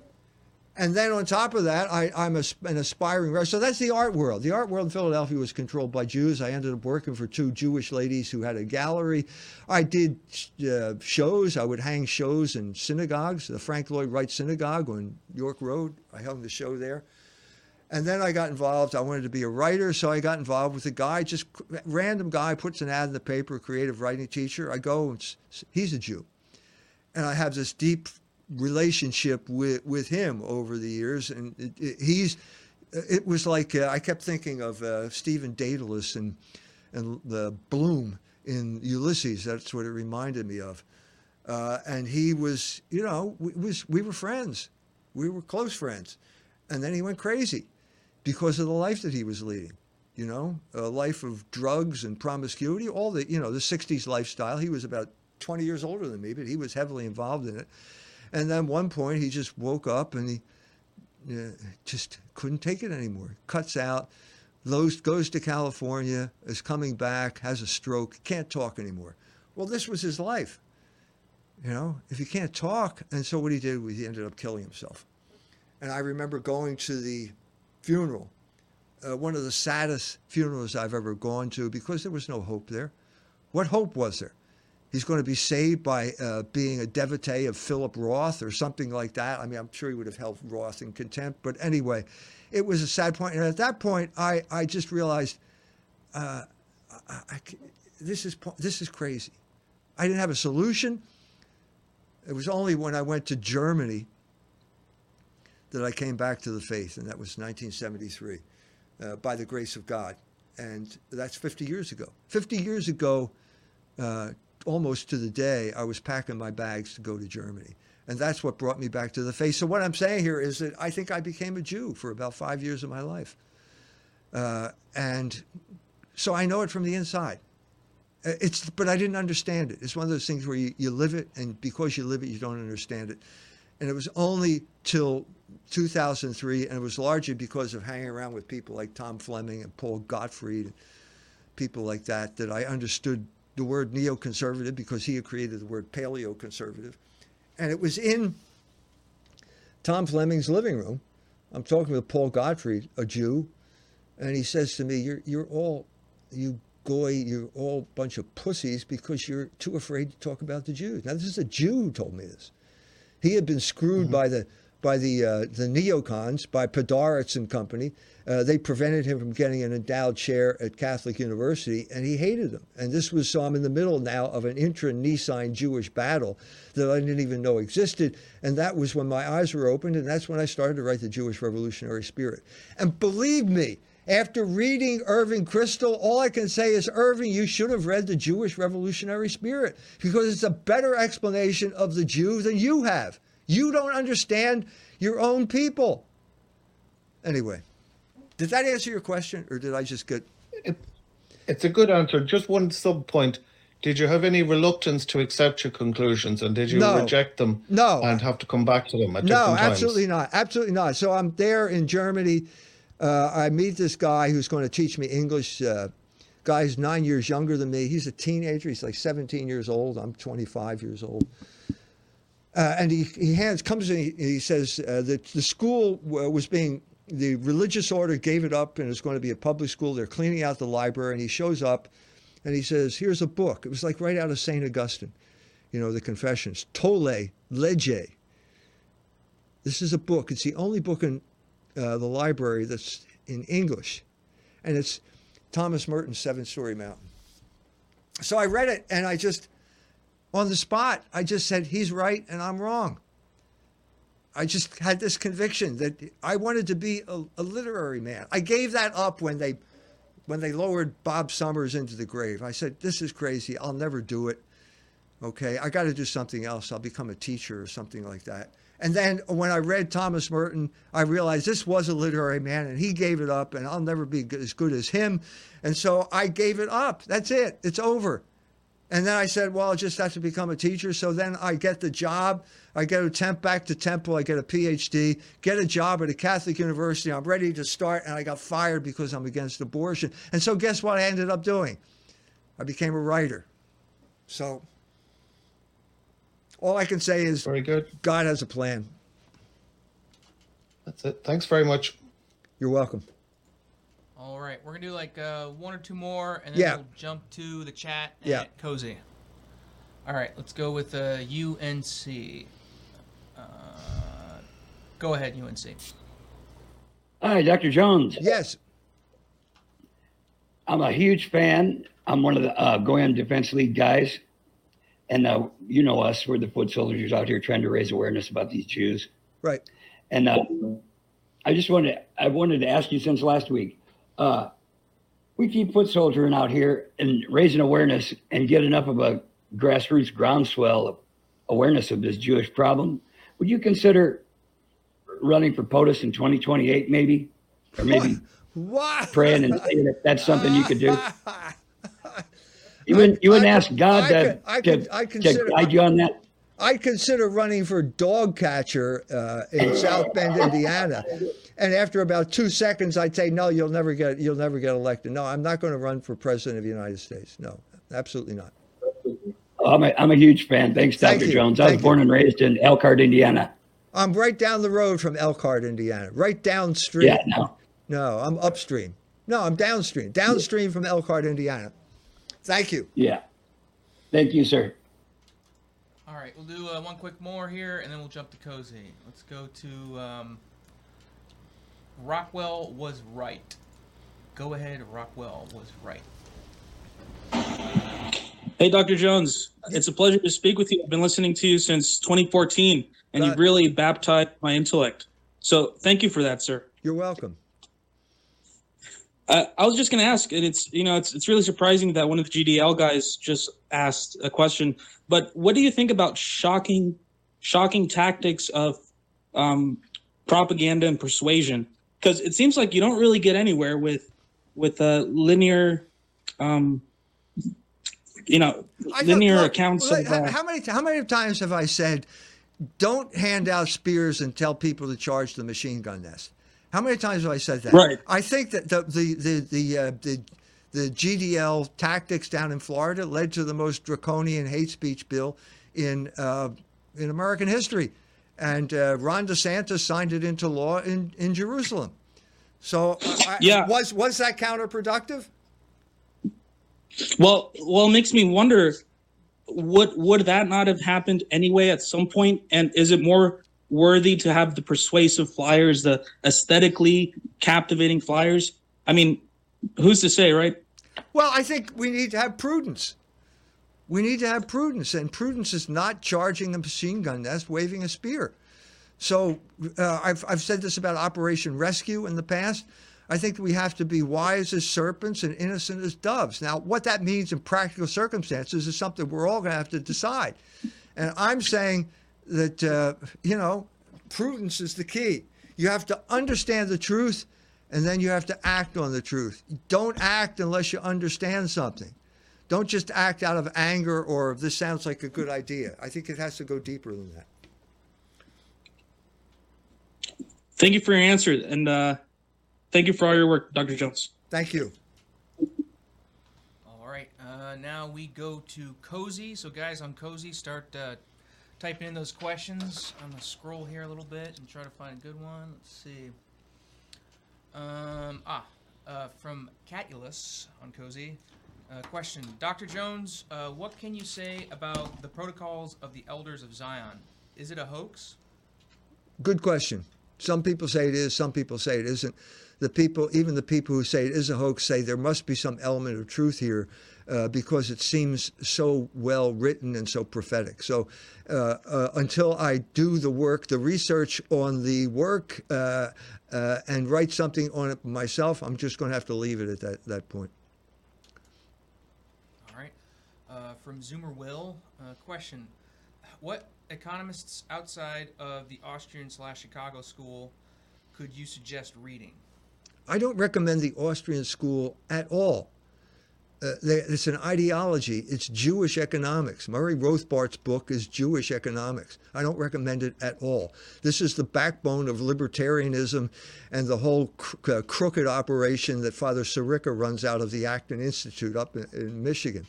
And then on top of that, I, I'm a, an aspiring writer. So that's the art world. The art world in Philadelphia was controlled by Jews. I ended up working for two Jewish ladies who had a gallery. I did uh, shows. I would hang shows in synagogues, the Frank Lloyd Wright Synagogue on York Road. I hung the show there. And then I got involved. I wanted to be a writer, so I got involved with a guy, just random guy puts an ad in the paper, creative writing teacher. I go, and he's a Jew. And I have this deep relationship with, with him over the years. And it, it, he's, it was like, uh, I kept thinking of uh, Stephen Dedalus and, and the Bloom in Ulysses. That's what it reminded me of. Uh, and he was, you know, we, was, we were friends. We were close friends. And then he went crazy because of the life that he was leading. You know, a life of drugs and promiscuity, all the, you know, the 60s lifestyle. He was about 20 years older than me, but he was heavily involved in it. And then one point he just woke up and he uh, just couldn't take it anymore. Cuts out, goes, goes to California, is coming back, has a stroke, can't talk anymore. Well, this was his life. You know, if he can't talk, and so what he did was he ended up killing himself. And I remember going to the funeral, uh, one of the saddest funerals I've ever gone to because there was no hope there. What hope was there? He's going to be saved by uh, being a devotee of Philip Roth or something like that. I mean, I'm sure he would have held Roth in contempt. But anyway, it was a sad point. And at that point, I, I just realized uh, I, I, this, is, this is crazy. I didn't have a solution. It was only when I went to Germany that I came back to the faith, and that was 1973, uh, by the grace of God. And that's 50 years ago. 50 years ago, uh, almost to the day, I was packing my bags to go to Germany. And that's what brought me back to the faith. So, what I'm saying here is that I think I became a Jew for about five years of my life. Uh, and so I know it from the inside. Uh, it's, but I didn't understand it. It's one of those things where you, you live it, and because you live it, you don't understand it. And it was only till 2003, and it was largely because of hanging around with people like Tom Fleming and Paul Gottfried, and people like that, that I understood the word neoconservative because he had created the word paleoconservative. And it was in Tom Fleming's living room. I'm talking with Paul Gottfried, a Jew, and he says to me, "You're you're all you goy, you're all a bunch of pussies because you're too afraid to talk about the Jews." Now this is a Jew who told me this. He had been screwed mm-hmm. by the by the uh, the neocons, by Podhoretz and company. Uh, they prevented him from getting an endowed chair at Catholic University, and he hated them. And this was so I'm in the middle now of an internecine Jewish battle that I didn't even know existed. And that was when my eyes were opened, and that's when I started to write the Jewish Revolutionary Spirit. And believe me, after reading Irving Kristol, all I can say is, Irving, you should have read the Jewish Revolutionary Spirit because it's a better explanation of the Jew than you have. You don't understand your own people. Anyway, did that answer your question, or did I just get? It, it's a good answer. Just one sub point. Did you have any reluctance to accept your conclusions, and did you no. reject them? No, and have to come back to them at no, different times? No, absolutely not. Absolutely not. So I'm there in Germany. Uh, I meet this guy who's going to teach me English. Uh, guy who's nine years younger than me. He's a teenager. He's like 17 years old. I'm 25 years old. Uh, and he, he hands, comes and he, he says uh, that the school was being, the religious order gave it up and it's going to be a public school. They're cleaning out the library. And he shows up and he says, Here's a book. It was like right out of St. Augustine, you know, the Confessions. Tolle Lege. This is a book. It's the only book in uh, the library that's in English. And it's Thomas Merton's Seven Storey Mountain. So I read it and I just, on the spot, I just said, he's right and I'm wrong. I just had this conviction that I wanted to be a, a, literary man. I gave that up when they when they lowered Bob Summers into the grave. I said, "This is crazy. I'll never do it." Okay, I got to do something else. I'll become a teacher or something like that. And then when I read Thomas Merton, I realized this was a literary man and he gave it up and I'll never be as good as him. And so I gave it up. That's it. It's over. And then I said, well, I just have to become a teacher. So then I get the job. I get a temp back to Temple. I get a PhD, get a job at a Catholic university. I'm ready to start. And I got fired because I'm against abortion. And so guess what I ended up doing? I became a writer. So All I can say is Very good. God has a plan. That's it. Thanks very much. You're welcome. All right, we're gonna do like uh, one or two more, and then Yeah. we'll jump to the chat. Yeah. at Cozy. All right, let's go with uh, UNC. Uh, go ahead, UNC. Hi, Dr. Jones. Yes. I'm a huge fan. I'm one of the uh, Goyim Defense League guys. And uh, you know us, we're the foot soldiers out here trying to raise awareness about these Jews. Right. And uh, I just wanted I wanted to ask you since last week. Uh, we keep foot soldiering out here and raising awareness and get enough of a grassroots groundswell of awareness of this Jewish problem. Would you consider running for POTUS in 2028, maybe, or maybe What? praying and saying if that's something you could do? [laughs] You wouldn't you wouldn't ask God I to, could- I to, could- I to consider- guide you on that? I'd consider running for dog catcher uh, in South Bend, Indiana, and after about two seconds, I'd say, "No, you'll never get you'll never get elected. No, I'm not going to run for president of the United States. No, absolutely not." I'm a, I'm a huge fan. Thanks, Dr. you. Jones. I was Thank born you. and raised in Elkhart, Indiana. I'm right down the road from Elkhart, Indiana, right downstream. Yeah, no. No, I'm upstream. No, I'm downstream. Downstream from Elkhart, Indiana. Thank you. Yeah. Thank you, sir. All right, we'll do uh, one quick more here, and then we'll jump to Cozy. Let's go to um, Rockwell was right. Go ahead, Rockwell was right. Hey, Dr. Jones. It's a pleasure to speak with you. I've been listening to you since 2014, and Right. you've really baptized my intellect. So thank you for that, sir. You're welcome. Uh, I was just going to ask, and it's you know it's it's really surprising that one of the GDL guys just asked a question. But what do you think about shocking, shocking tactics of um, propaganda and persuasion? Because it seems like you don't really get anywhere with with uh, linear, um, you know, linear look, accounts look, of. Uh, how many how many times have I said, don't hand out spears and tell people to charge the machine gun nest? How many times have I said that? Right. I think that the the the the uh, the, the GDL tactics down in Florida led to the most draconian hate speech bill in uh, in American history, and uh, Ron DeSantis signed it into law in in Jerusalem. So, I, Yeah. was was that counterproductive? Well, well, it makes me wonder would would that not have happened anyway at some point? And is it more worthy to have the persuasive flyers, the aesthetically captivating flyers? I mean, who's to say, right? Well, I think we need to have prudence. We need to have prudence, and prudence is not charging a machine gun nest, waving a spear. So uh, I've, I've said this about Operation Rescue in the past. I think we have to be wise as serpents and innocent as doves. Now, what that means in practical circumstances is something we're all going to have to decide. And I'm saying that, uh, you know, prudence is the key. You have to understand the truth and then you have to act on the truth. Don't act unless you understand something. Don't just act out of anger or this sounds like a good idea. I think it has to go deeper than that. Thank you for your answer, and uh, thank you for all your work, Dr. Jones. Thank you. All right, uh, now we go to Cozy. So, guys, on Cozy, start uh, typing in those questions. I'm gonna scroll here a little bit and try to find a good one. Let's see. Um, ah, uh, from Catulus on Cozy. Uh, question, Dr. Jones, uh, what can you say about the protocols of the Elders of Zion? Is it a hoax? Good question. Some people say it is, some people say it isn't. The people, even the people who say it is a hoax, say there must be some element of truth here uh, because it seems so well written and so prophetic. So uh, uh, until I do the work, the research on the work, uh, uh, and write something on it myself, I'm just going to have to leave it at that, that point. All right. Uh, from Zoomer Will, uh, question: What economists outside of the Austrian slash Chicago school could you suggest reading? I don't recommend the Austrian school at all. Uh, it's an ideology. It's Jewish economics. Murray Rothbard's book is Jewish economics. I don't recommend it at all. This is the backbone of libertarianism and the whole cr- uh, crooked operation that Father Sirico runs out of the Acton Institute up in, in Michigan.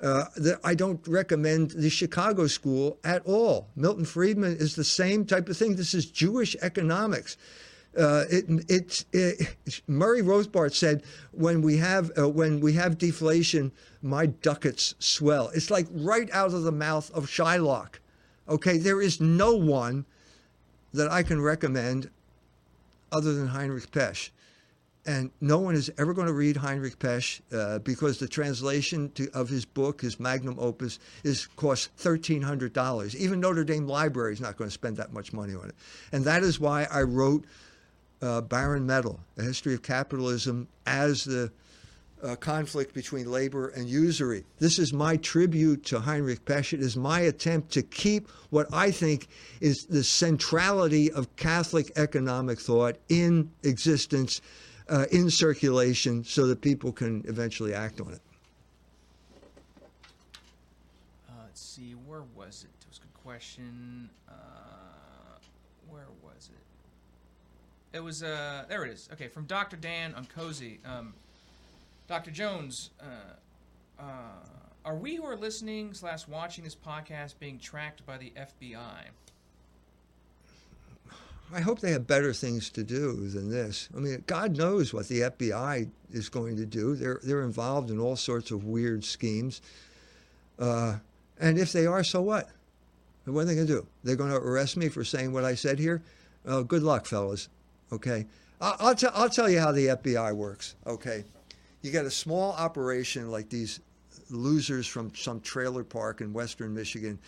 Uh, the, I don't recommend the Chicago school at all. Milton Friedman is the same type of thing. This is Jewish economics. Uh, it, it, Murray Rothbard said, when we have uh, when we have deflation, my ducats swell. It's like right out of the mouth of Shylock. Okay, there is no one that I can recommend other than Heinrich Pesch. And no one is ever going to read Heinrich Pesch uh, because the translation to, of his book, his magnum opus, is costs thirteen hundred dollars. Even Notre Dame Library is not going to spend that much money on it, and that is why I wrote uh, Barren Metal: A History of Capitalism as the uh, conflict between labor and usury. This is my tribute to Heinrich Pesch. It is my attempt to keep what I think is the centrality of Catholic economic thought in existence, uh, in circulation, so that people can eventually act on it. Uh, let's see, where was it? It was a good question. Uh, where was it? Was, uh, there it is. Okay, from Dr. Dan on Cozy. Um, Dr. Jones, uh, uh, are we who are listening slash watching this podcast being tracked by the FBI? I hope they have better things to do than this. I mean, God knows what the FBI is going to do. They're they're involved in all sorts of weird schemes, uh, and if they are, so what? What are they going to do? They're going to arrest me for saying what I said here. Uh, good luck, fellas. Okay, I'll, tell I'll tell you how the FBI works. Okay, you got a small operation like these losers from some trailer park in western Michigan.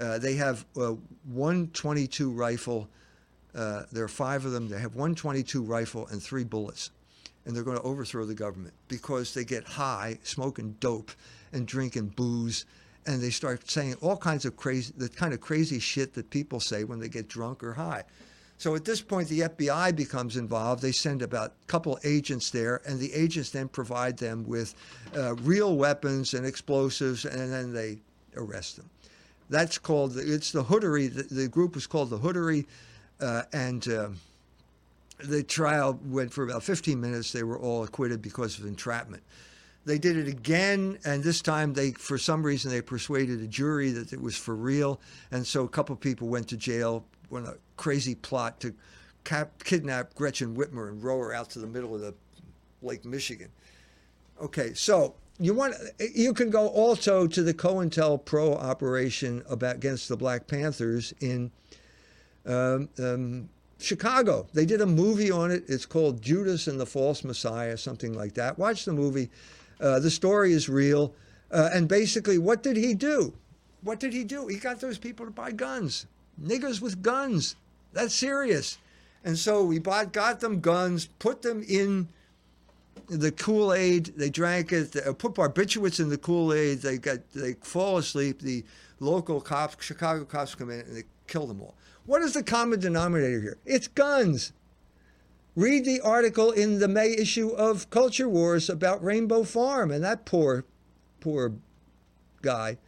Uh, they have uh, one 22 rifle. Uh, there are five of them. They have one 22 rifle and three bullets, and they're going to overthrow the government because they get high, smoking dope, and drinking booze, and they start saying all kinds of crazy, the kind of crazy shit that people say when they get drunk or high. So at this point, the FBI becomes involved. They send about a couple agents there, and the agents then provide them with uh, real weapons and explosives, and then they arrest them. That's called it's the Hutaree. The, the group was called the Hutaree, uh, and um the trial went for about 15 minutes. They were all acquitted because of entrapment. They did it again, and this time they, for some reason, they persuaded a jury that it was for real, and so a couple people went to jail on a crazy plot to cap- kidnap Gretchen Whitmer and row her out to the middle of the Lake Michigan. Okay, so you want you can go also to the COINTELPRO operation about against the Black Panthers in um, um, Chicago. They did a movie on it. It's called Judas and the False Messiah, something like that. Watch the movie. Uh, the story is real. Uh, and basically, what did he do? What did he do? He got those people to buy guns. Niggers with guns. That's serious. And so we bought, got them guns, put them in the Kool Aid. They drank it. They uh, put barbiturates in the Kool Aid. They got they fall asleep. The local cops, Chicago cops, come in and they kill them all. What is the common denominator here? It's guns. Read the article in the May issue of Culture Wars about Rainbow Farm and that poor, poor guy.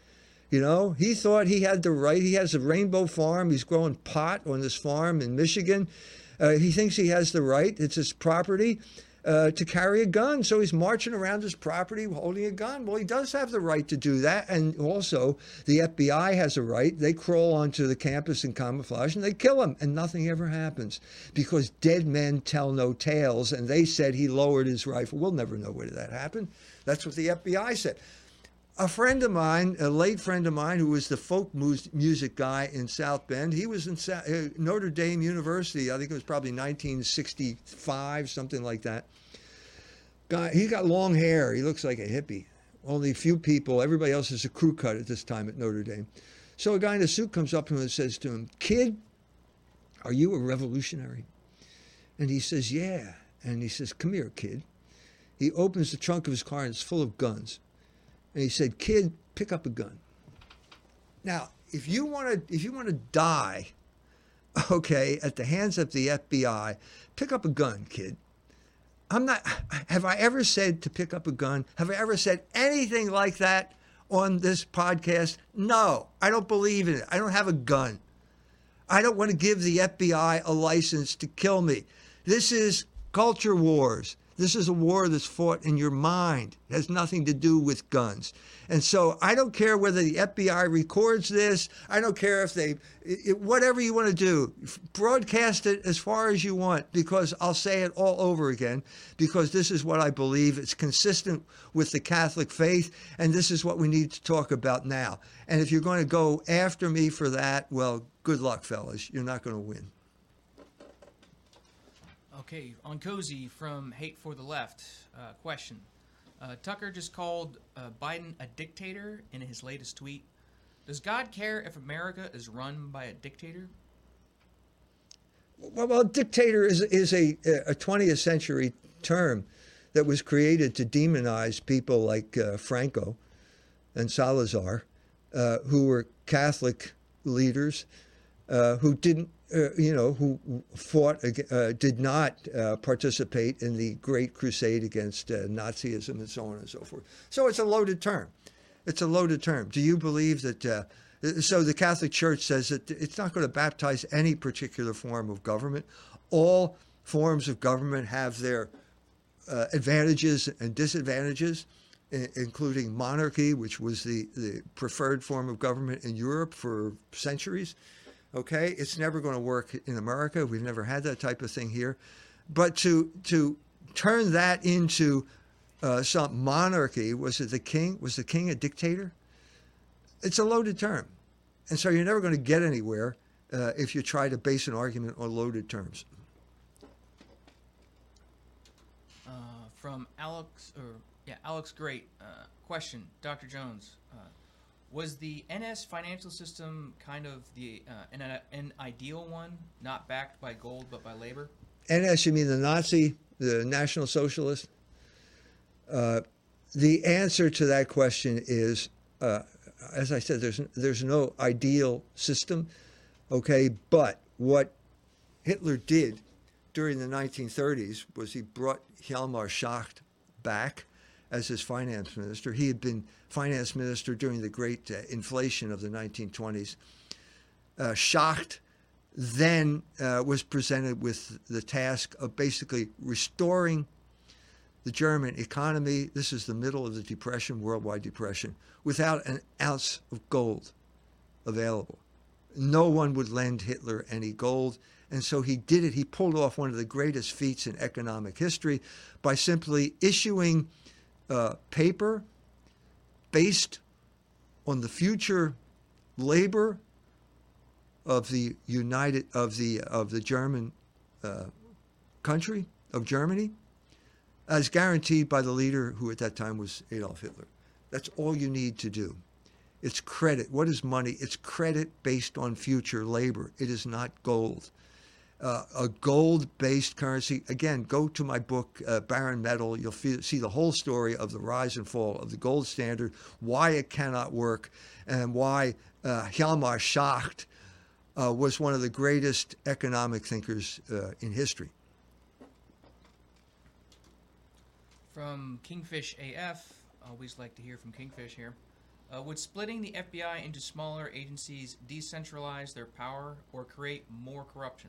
You know, he thought he had the right. He has a rainbow farm. He's growing pot on this farm in Michigan. Uh, he thinks he has the right. It's his property uh, to carry a gun. So he's marching around his property holding a gun. Well, he does have the right to do that. And also, the FBI has a right. They crawl onto the campus in camouflage and they kill him. And nothing ever happens because dead men tell no tales. And they said he lowered his rifle. We'll never know where that happened. That's what the FBI said a friend of mine, a late friend of mine, who was the folk music guy in South Bend, he was in Sa- uh, Notre Dame University. I think it was probably 1965, something like that. Guy, he got long hair. He looks like a hippie. Only a few people. Everybody else is a crew cut at this time at Notre Dame. So a guy in a suit comes up to him and says to him, "Kid, are you a revolutionary?" And he says, "Yeah." And he says, "Come here, kid." He opens the trunk of his car and it's full of guns. And he said, "Kid, pick up a gun." Now, if you want to, if you want to die, [laughs] okay, at the hands of the FBI, pick up a gun, kid. I'm not. Have I ever said to pick up a gun? Have I ever said anything like that on this podcast? No, I don't believe in it. I don't have a gun. I don't want to give the FBI a license to kill me. This is culture wars. This is a war that's fought in your mind. It has nothing to do with guns. And so I don't care whether the FBI records this. I don't care if they, it, whatever you want to do, broadcast it as far as you want because I'll say it all over again because this is what I believe. It's consistent with the Catholic faith, and this is what we need to talk about now. And if you're going to go after me for that, well, good luck, fellas. You're not going to win. Okay, on Cozy from Hate for the Left. Uh, question. Uh, Tucker just called uh, Biden a dictator in his latest tweet. Does God care if America is run by a dictator? Well, well dictator is, is a, a 20th century term that was created to demonize people like uh, Franco and Salazar, uh, who were Catholic leaders uh, who didn't uh, you know, who fought, uh, did not uh, participate in the Great Crusade against uh, Nazism and so on and so forth. So it's a loaded term. It's a loaded term. Do you believe that? Uh, so the Catholic Church says that it's not going to baptize any particular form of government. All forms of government have their advantages and disadvantages, including monarchy, which was the, the preferred form of government in Europe for centuries. Okay, it's never going to work in America. We've never had that type of thing here. But to to turn that into uh, some monarchy, was it the king? Was the king a dictator? It's a loaded term, and so you're never going to get anywhere uh, if you try to base an argument on loaded terms. Uh, from Alex, or yeah, Alex Great. Uh, question, Dr. Jones was the NS financial system kind of the uh, an, an ideal one, not backed by gold but by labor? NS, you mean the Nazi, the National Socialist? Uh, the answer to that question is, uh, as I said, there's there's no ideal system, okay. But what Hitler did during the 1930s was he brought Hjalmar Schacht back as his finance minister. He had been finance minister during the great uh, inflation of the 1920s. Uh, Schacht then uh, was presented with the task of basically restoring the German economy. This is the middle of the Depression, worldwide depression, without an ounce of gold available. No one would lend Hitler any gold. And so he did it. He pulled off one of the greatest feats in economic history by simply issuing uh, paper based on the future labor of the United of the of the German uh, country of Germany, as guaranteed by the leader who at that time was Adolf Hitler. That's all you need to do. It's credit. What is money? It's credit based on future labor. It is not gold uh, a gold-based currency. Again, go to my book, uh, Barren Metal. You'll feel, see the whole story of the rise and fall of the gold standard, why it cannot work, and why uh, Hjalmar Schacht uh, was one of the greatest economic thinkers uh, in history. From Kingfish AF, always like to hear from Kingfish here. Uh, would splitting the FBI into smaller agencies decentralize their power or create more corruption?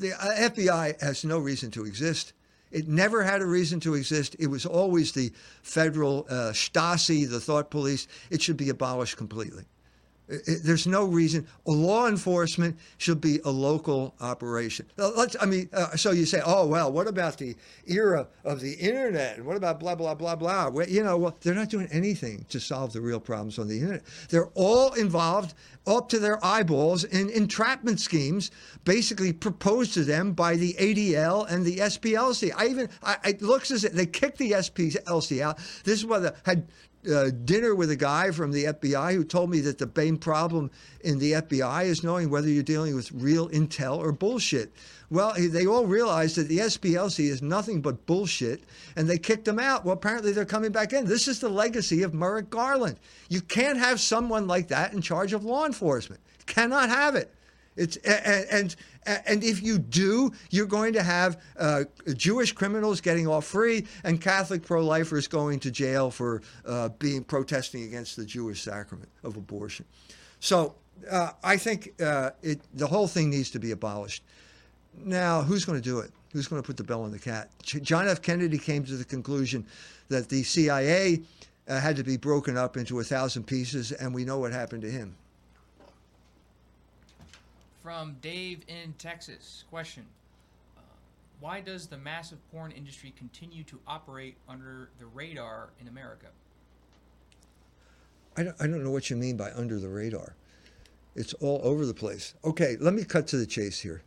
The uh, FBI has no reason to exist. It never had a reason to exist. It was always the federal uh, Stasi, the thought police. It should be abolished completely. It, there's no reason. Law enforcement should be a local operation. Let's, I mean, uh, so you say, oh, well, what about the era of the internet? And what about blah, blah, blah, blah? Well, you know, well, they're not doing anything to solve the real problems on the internet. They're all involved up to their eyeballs in entrapment schemes, basically proposed to them by the ADL and the SPLC. I even, I, it looks as if they kicked the SPLC out. This is why what had uh, dinner with a guy from the FBI who told me that the main problem in the FBI is knowing whether you're dealing with real intel or bullshit. Well, they all realized that the SPLC is nothing but bullshit, and they kicked them out. Well, apparently they're coming back in. This is the legacy of Merrick Garland. You can't have someone like that in charge of law enforcement. Cannot have it. It's and and, and if you do, you're going to have uh, Jewish criminals getting off free and Catholic pro-lifers going to jail for uh, being protesting against the Jewish sacrament of abortion. So uh, I think uh, it, the whole thing needs to be abolished. Now, who's going to do it? Who's going to put the bell on the cat? John F. Kennedy came to the conclusion that the CIA uh, had to be broken up into a thousand pieces, and we know what happened to him. From Dave in Texas. Question uh, Why does the massive porn industry continue to operate under the radar in America? I don't, I don't know what you mean by under the radar. It's all over the place. Okay, let me cut to the chase here.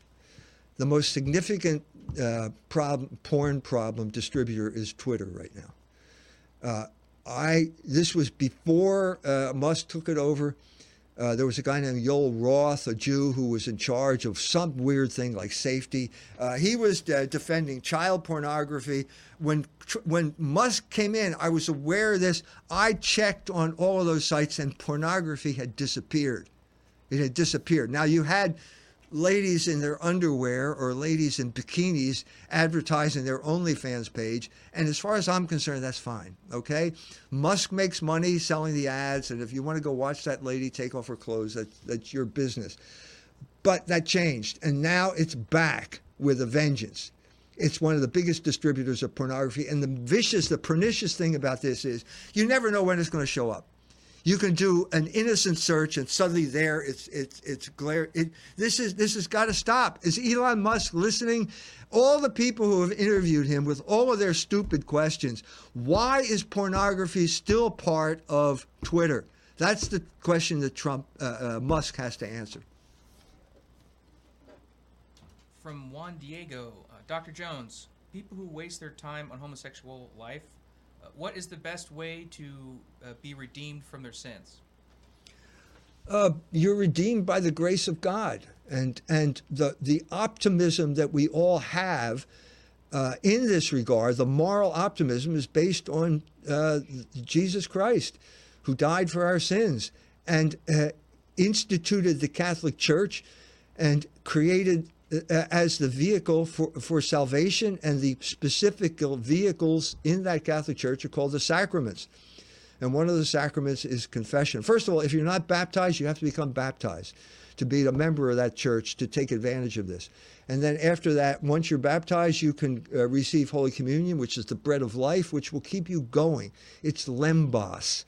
The most significant uh, problem, porn problem distributor is Twitter right now. Uh, I this was before uh, Musk took it over. Uh, there was a guy named Joel Roth, a Jew, who was in charge of some weird thing like safety. Uh, he was defending child pornography. When when Musk came in, I was aware of this. I checked on all of those sites, and pornography had disappeared. It had disappeared. Now you had ladies in their underwear or ladies in bikinis advertising their OnlyFans page. And as far as I'm concerned, that's fine. Okay. Musk makes money selling the ads. And if you want to go watch that lady take off her clothes, that's, that's your business. But that changed. And now it's back with a vengeance. It's one of the biggest distributors of pornography. And the vicious, the pernicious thing about this is you never know when it's going to show up. You can do an innocent search, and suddenly there it's it's it's glare. It, this is this has got to stop. Is Elon Musk listening? All the people who have interviewed him with all of their stupid questions. Why is pornography still part of Twitter? That's the question that Trump uh, uh, Musk has to answer. From Juan Diego, uh, Dr. Jones, people who waste their time on homosexual life what is the best way to uh, be redeemed from their sins? Uh, you're redeemed by the grace of God, and and the the optimism that we all have uh, in this regard, the moral optimism, is based on uh, Jesus Christ, who died for our sins and uh, instituted the Catholic Church, and created as the vehicle for, for salvation, and the specific vehicles in that Catholic Church are called the sacraments. And one of the sacraments is confession. First of all, if you're not baptized, you have to become baptized to be a member of that church to take advantage of this. And then after that, once you're baptized, you can uh, receive Holy Communion, which is the bread of life, which will keep you going. It's lembas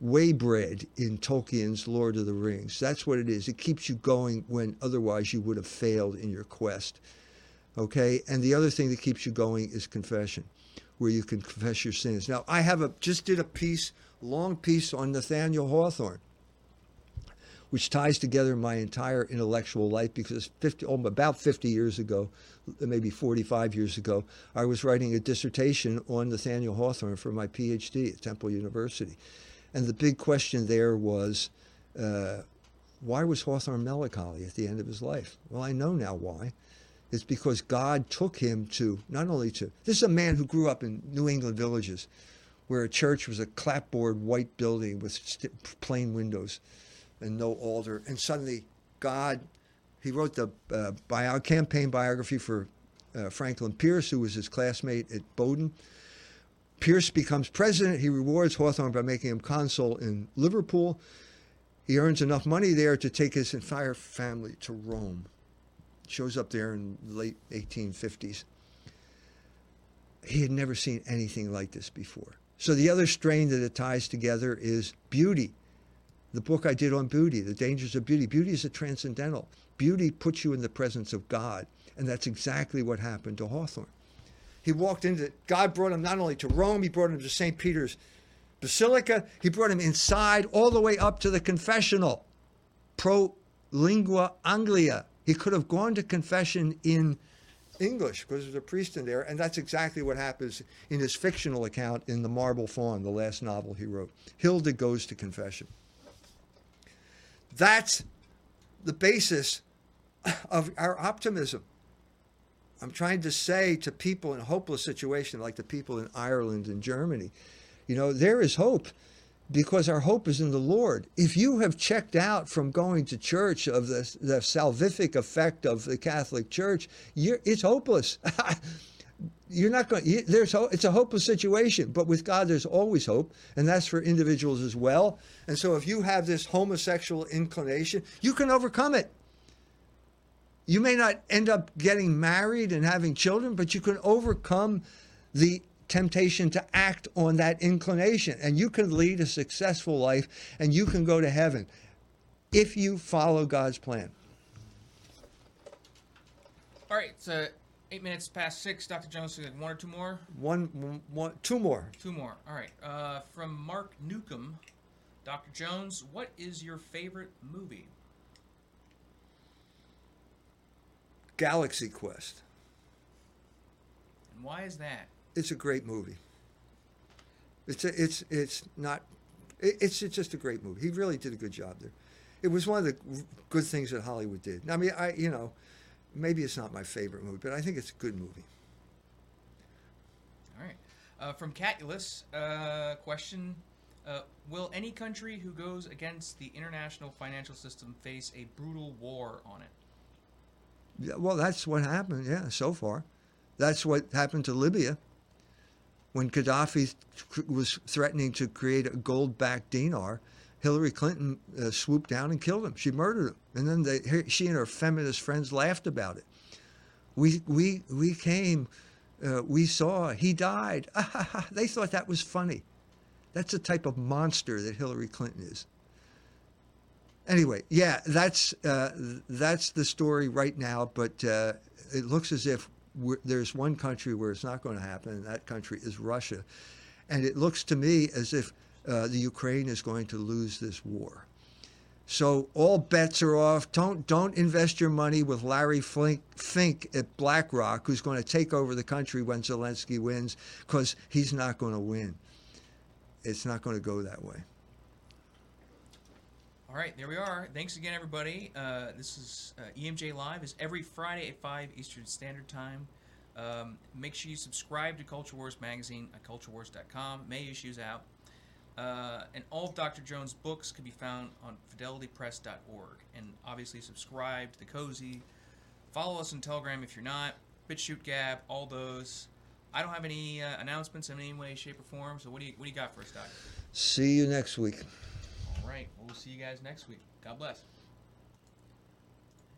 way bread in Tolkien's Lord of the Rings. That's what it is. It keeps you going when otherwise you would have failed in your quest. Okay? And the other thing that keeps you going is confession, where you can confess your sins. Now, I have a just did a piece, long piece on Nathaniel Hawthorne, which ties together my entire intellectual life because 50, oh, about 50 years ago, maybe 45 years ago, I was writing a dissertation on Nathaniel Hawthorne for my PhD at Temple University. And the big question there was, uh, why was Hawthorne melancholy at the end of his life? Well, I know now why. It's because God took him to not only to this is a man who grew up in New England villages, where a church was a clapboard white building with st- plain windows and no altar, and suddenly God, he wrote the uh, bio, campaign biography for uh, Franklin Pierce, who was his classmate at Bowdoin. Pierce becomes president. He rewards Hawthorne by making him consul in Liverpool. He earns enough money there to take his entire family to Rome. Shows up there in the late 1850s. He had never seen anything like this before. So the other strain that it ties together is beauty. The book I did on beauty, The Dangers of Beauty. Beauty is a transcendental. Beauty puts you in the presence of God. And that's exactly what happened to Hawthorne. He walked into, God brought him not only to Rome, he brought him to St. Peter's Basilica, he brought him inside all the way up to the confessional, pro lingua anglia. He could have gone to confession in English because there's a priest in there, and that's exactly what happens in his fictional account in The Marble Faun, the last novel he wrote. Hilda goes to confession. That's the basis of our optimism. I'm trying to say to people in a hopeless situation, like the people in Ireland and Germany, you know, there is hope because our hope is in the Lord. If you have checked out from going to church of the, the salvific effect of the Catholic Church, it's hopeless. [laughs] you're not going. You, there's it's a hopeless situation, but with God, there's always hope, and that's for individuals as well. And so, if you have this homosexual inclination, you can overcome it. You may not end up getting married and having children, but you can overcome the temptation to act on that inclination and you can lead a successful life and you can go to heaven if you follow God's plan. All right, it's uh, eight minutes past six. Dr. Jones, one or two more? One, one, one two more. Two more. All right. Uh, from Mark Newcomb, Dr. Jones, what is your favorite movie? Galaxy Quest. And why is that? It's a great movie. It's a, it's it's not it, it's it's just a great movie. He really did a good job there. It was one of the good things that Hollywood did. I mean, I you know, maybe it's not my favorite movie, but I think it's a good movie. All right. Uh, from Catulus, uh, question: uh, Will any country who goes against the international financial system face a brutal war on it? Well, that's what happened. Yeah, so far, that's what happened to Libya when Gaddafi was threatening to create a gold-backed dinar. Hillary Clinton uh, swooped down and killed him. She murdered him, and then they, she and her feminist friends laughed about it. We we we came, uh, we saw he died. [laughs] they thought that was funny. That's the type of monster that Hillary Clinton is. Anyway, yeah, that's uh, that's the story right now. But uh, it looks as if there's one country where it's not going to happen, and that country is Russia. And it looks to me as if uh, the Ukraine is going to lose this war. So all bets are off. Don't don't invest your money with Larry Fink, Fink at BlackRock, who's going to take over the country when Zelensky wins, because he's not going to win. It's not going to go that way. All right, there we are. Thanks again, everybody. Uh, this is uh, EMJ Live. is every Friday at 5 Eastern Standard Time. Um, make sure you subscribe to Culture Wars Magazine at culturewars.com. May issues out. Uh, and all of Dr. Jones' books can be found on fidelitypress.org. And obviously, subscribe to the Cozy. Follow us on Telegram if you're not. BitChute Gab, all those. I don't have any uh, announcements in any way, shape, or form. So what do you what do you got for us, Doc? See you next week. Right. We'll see you guys next week. God bless.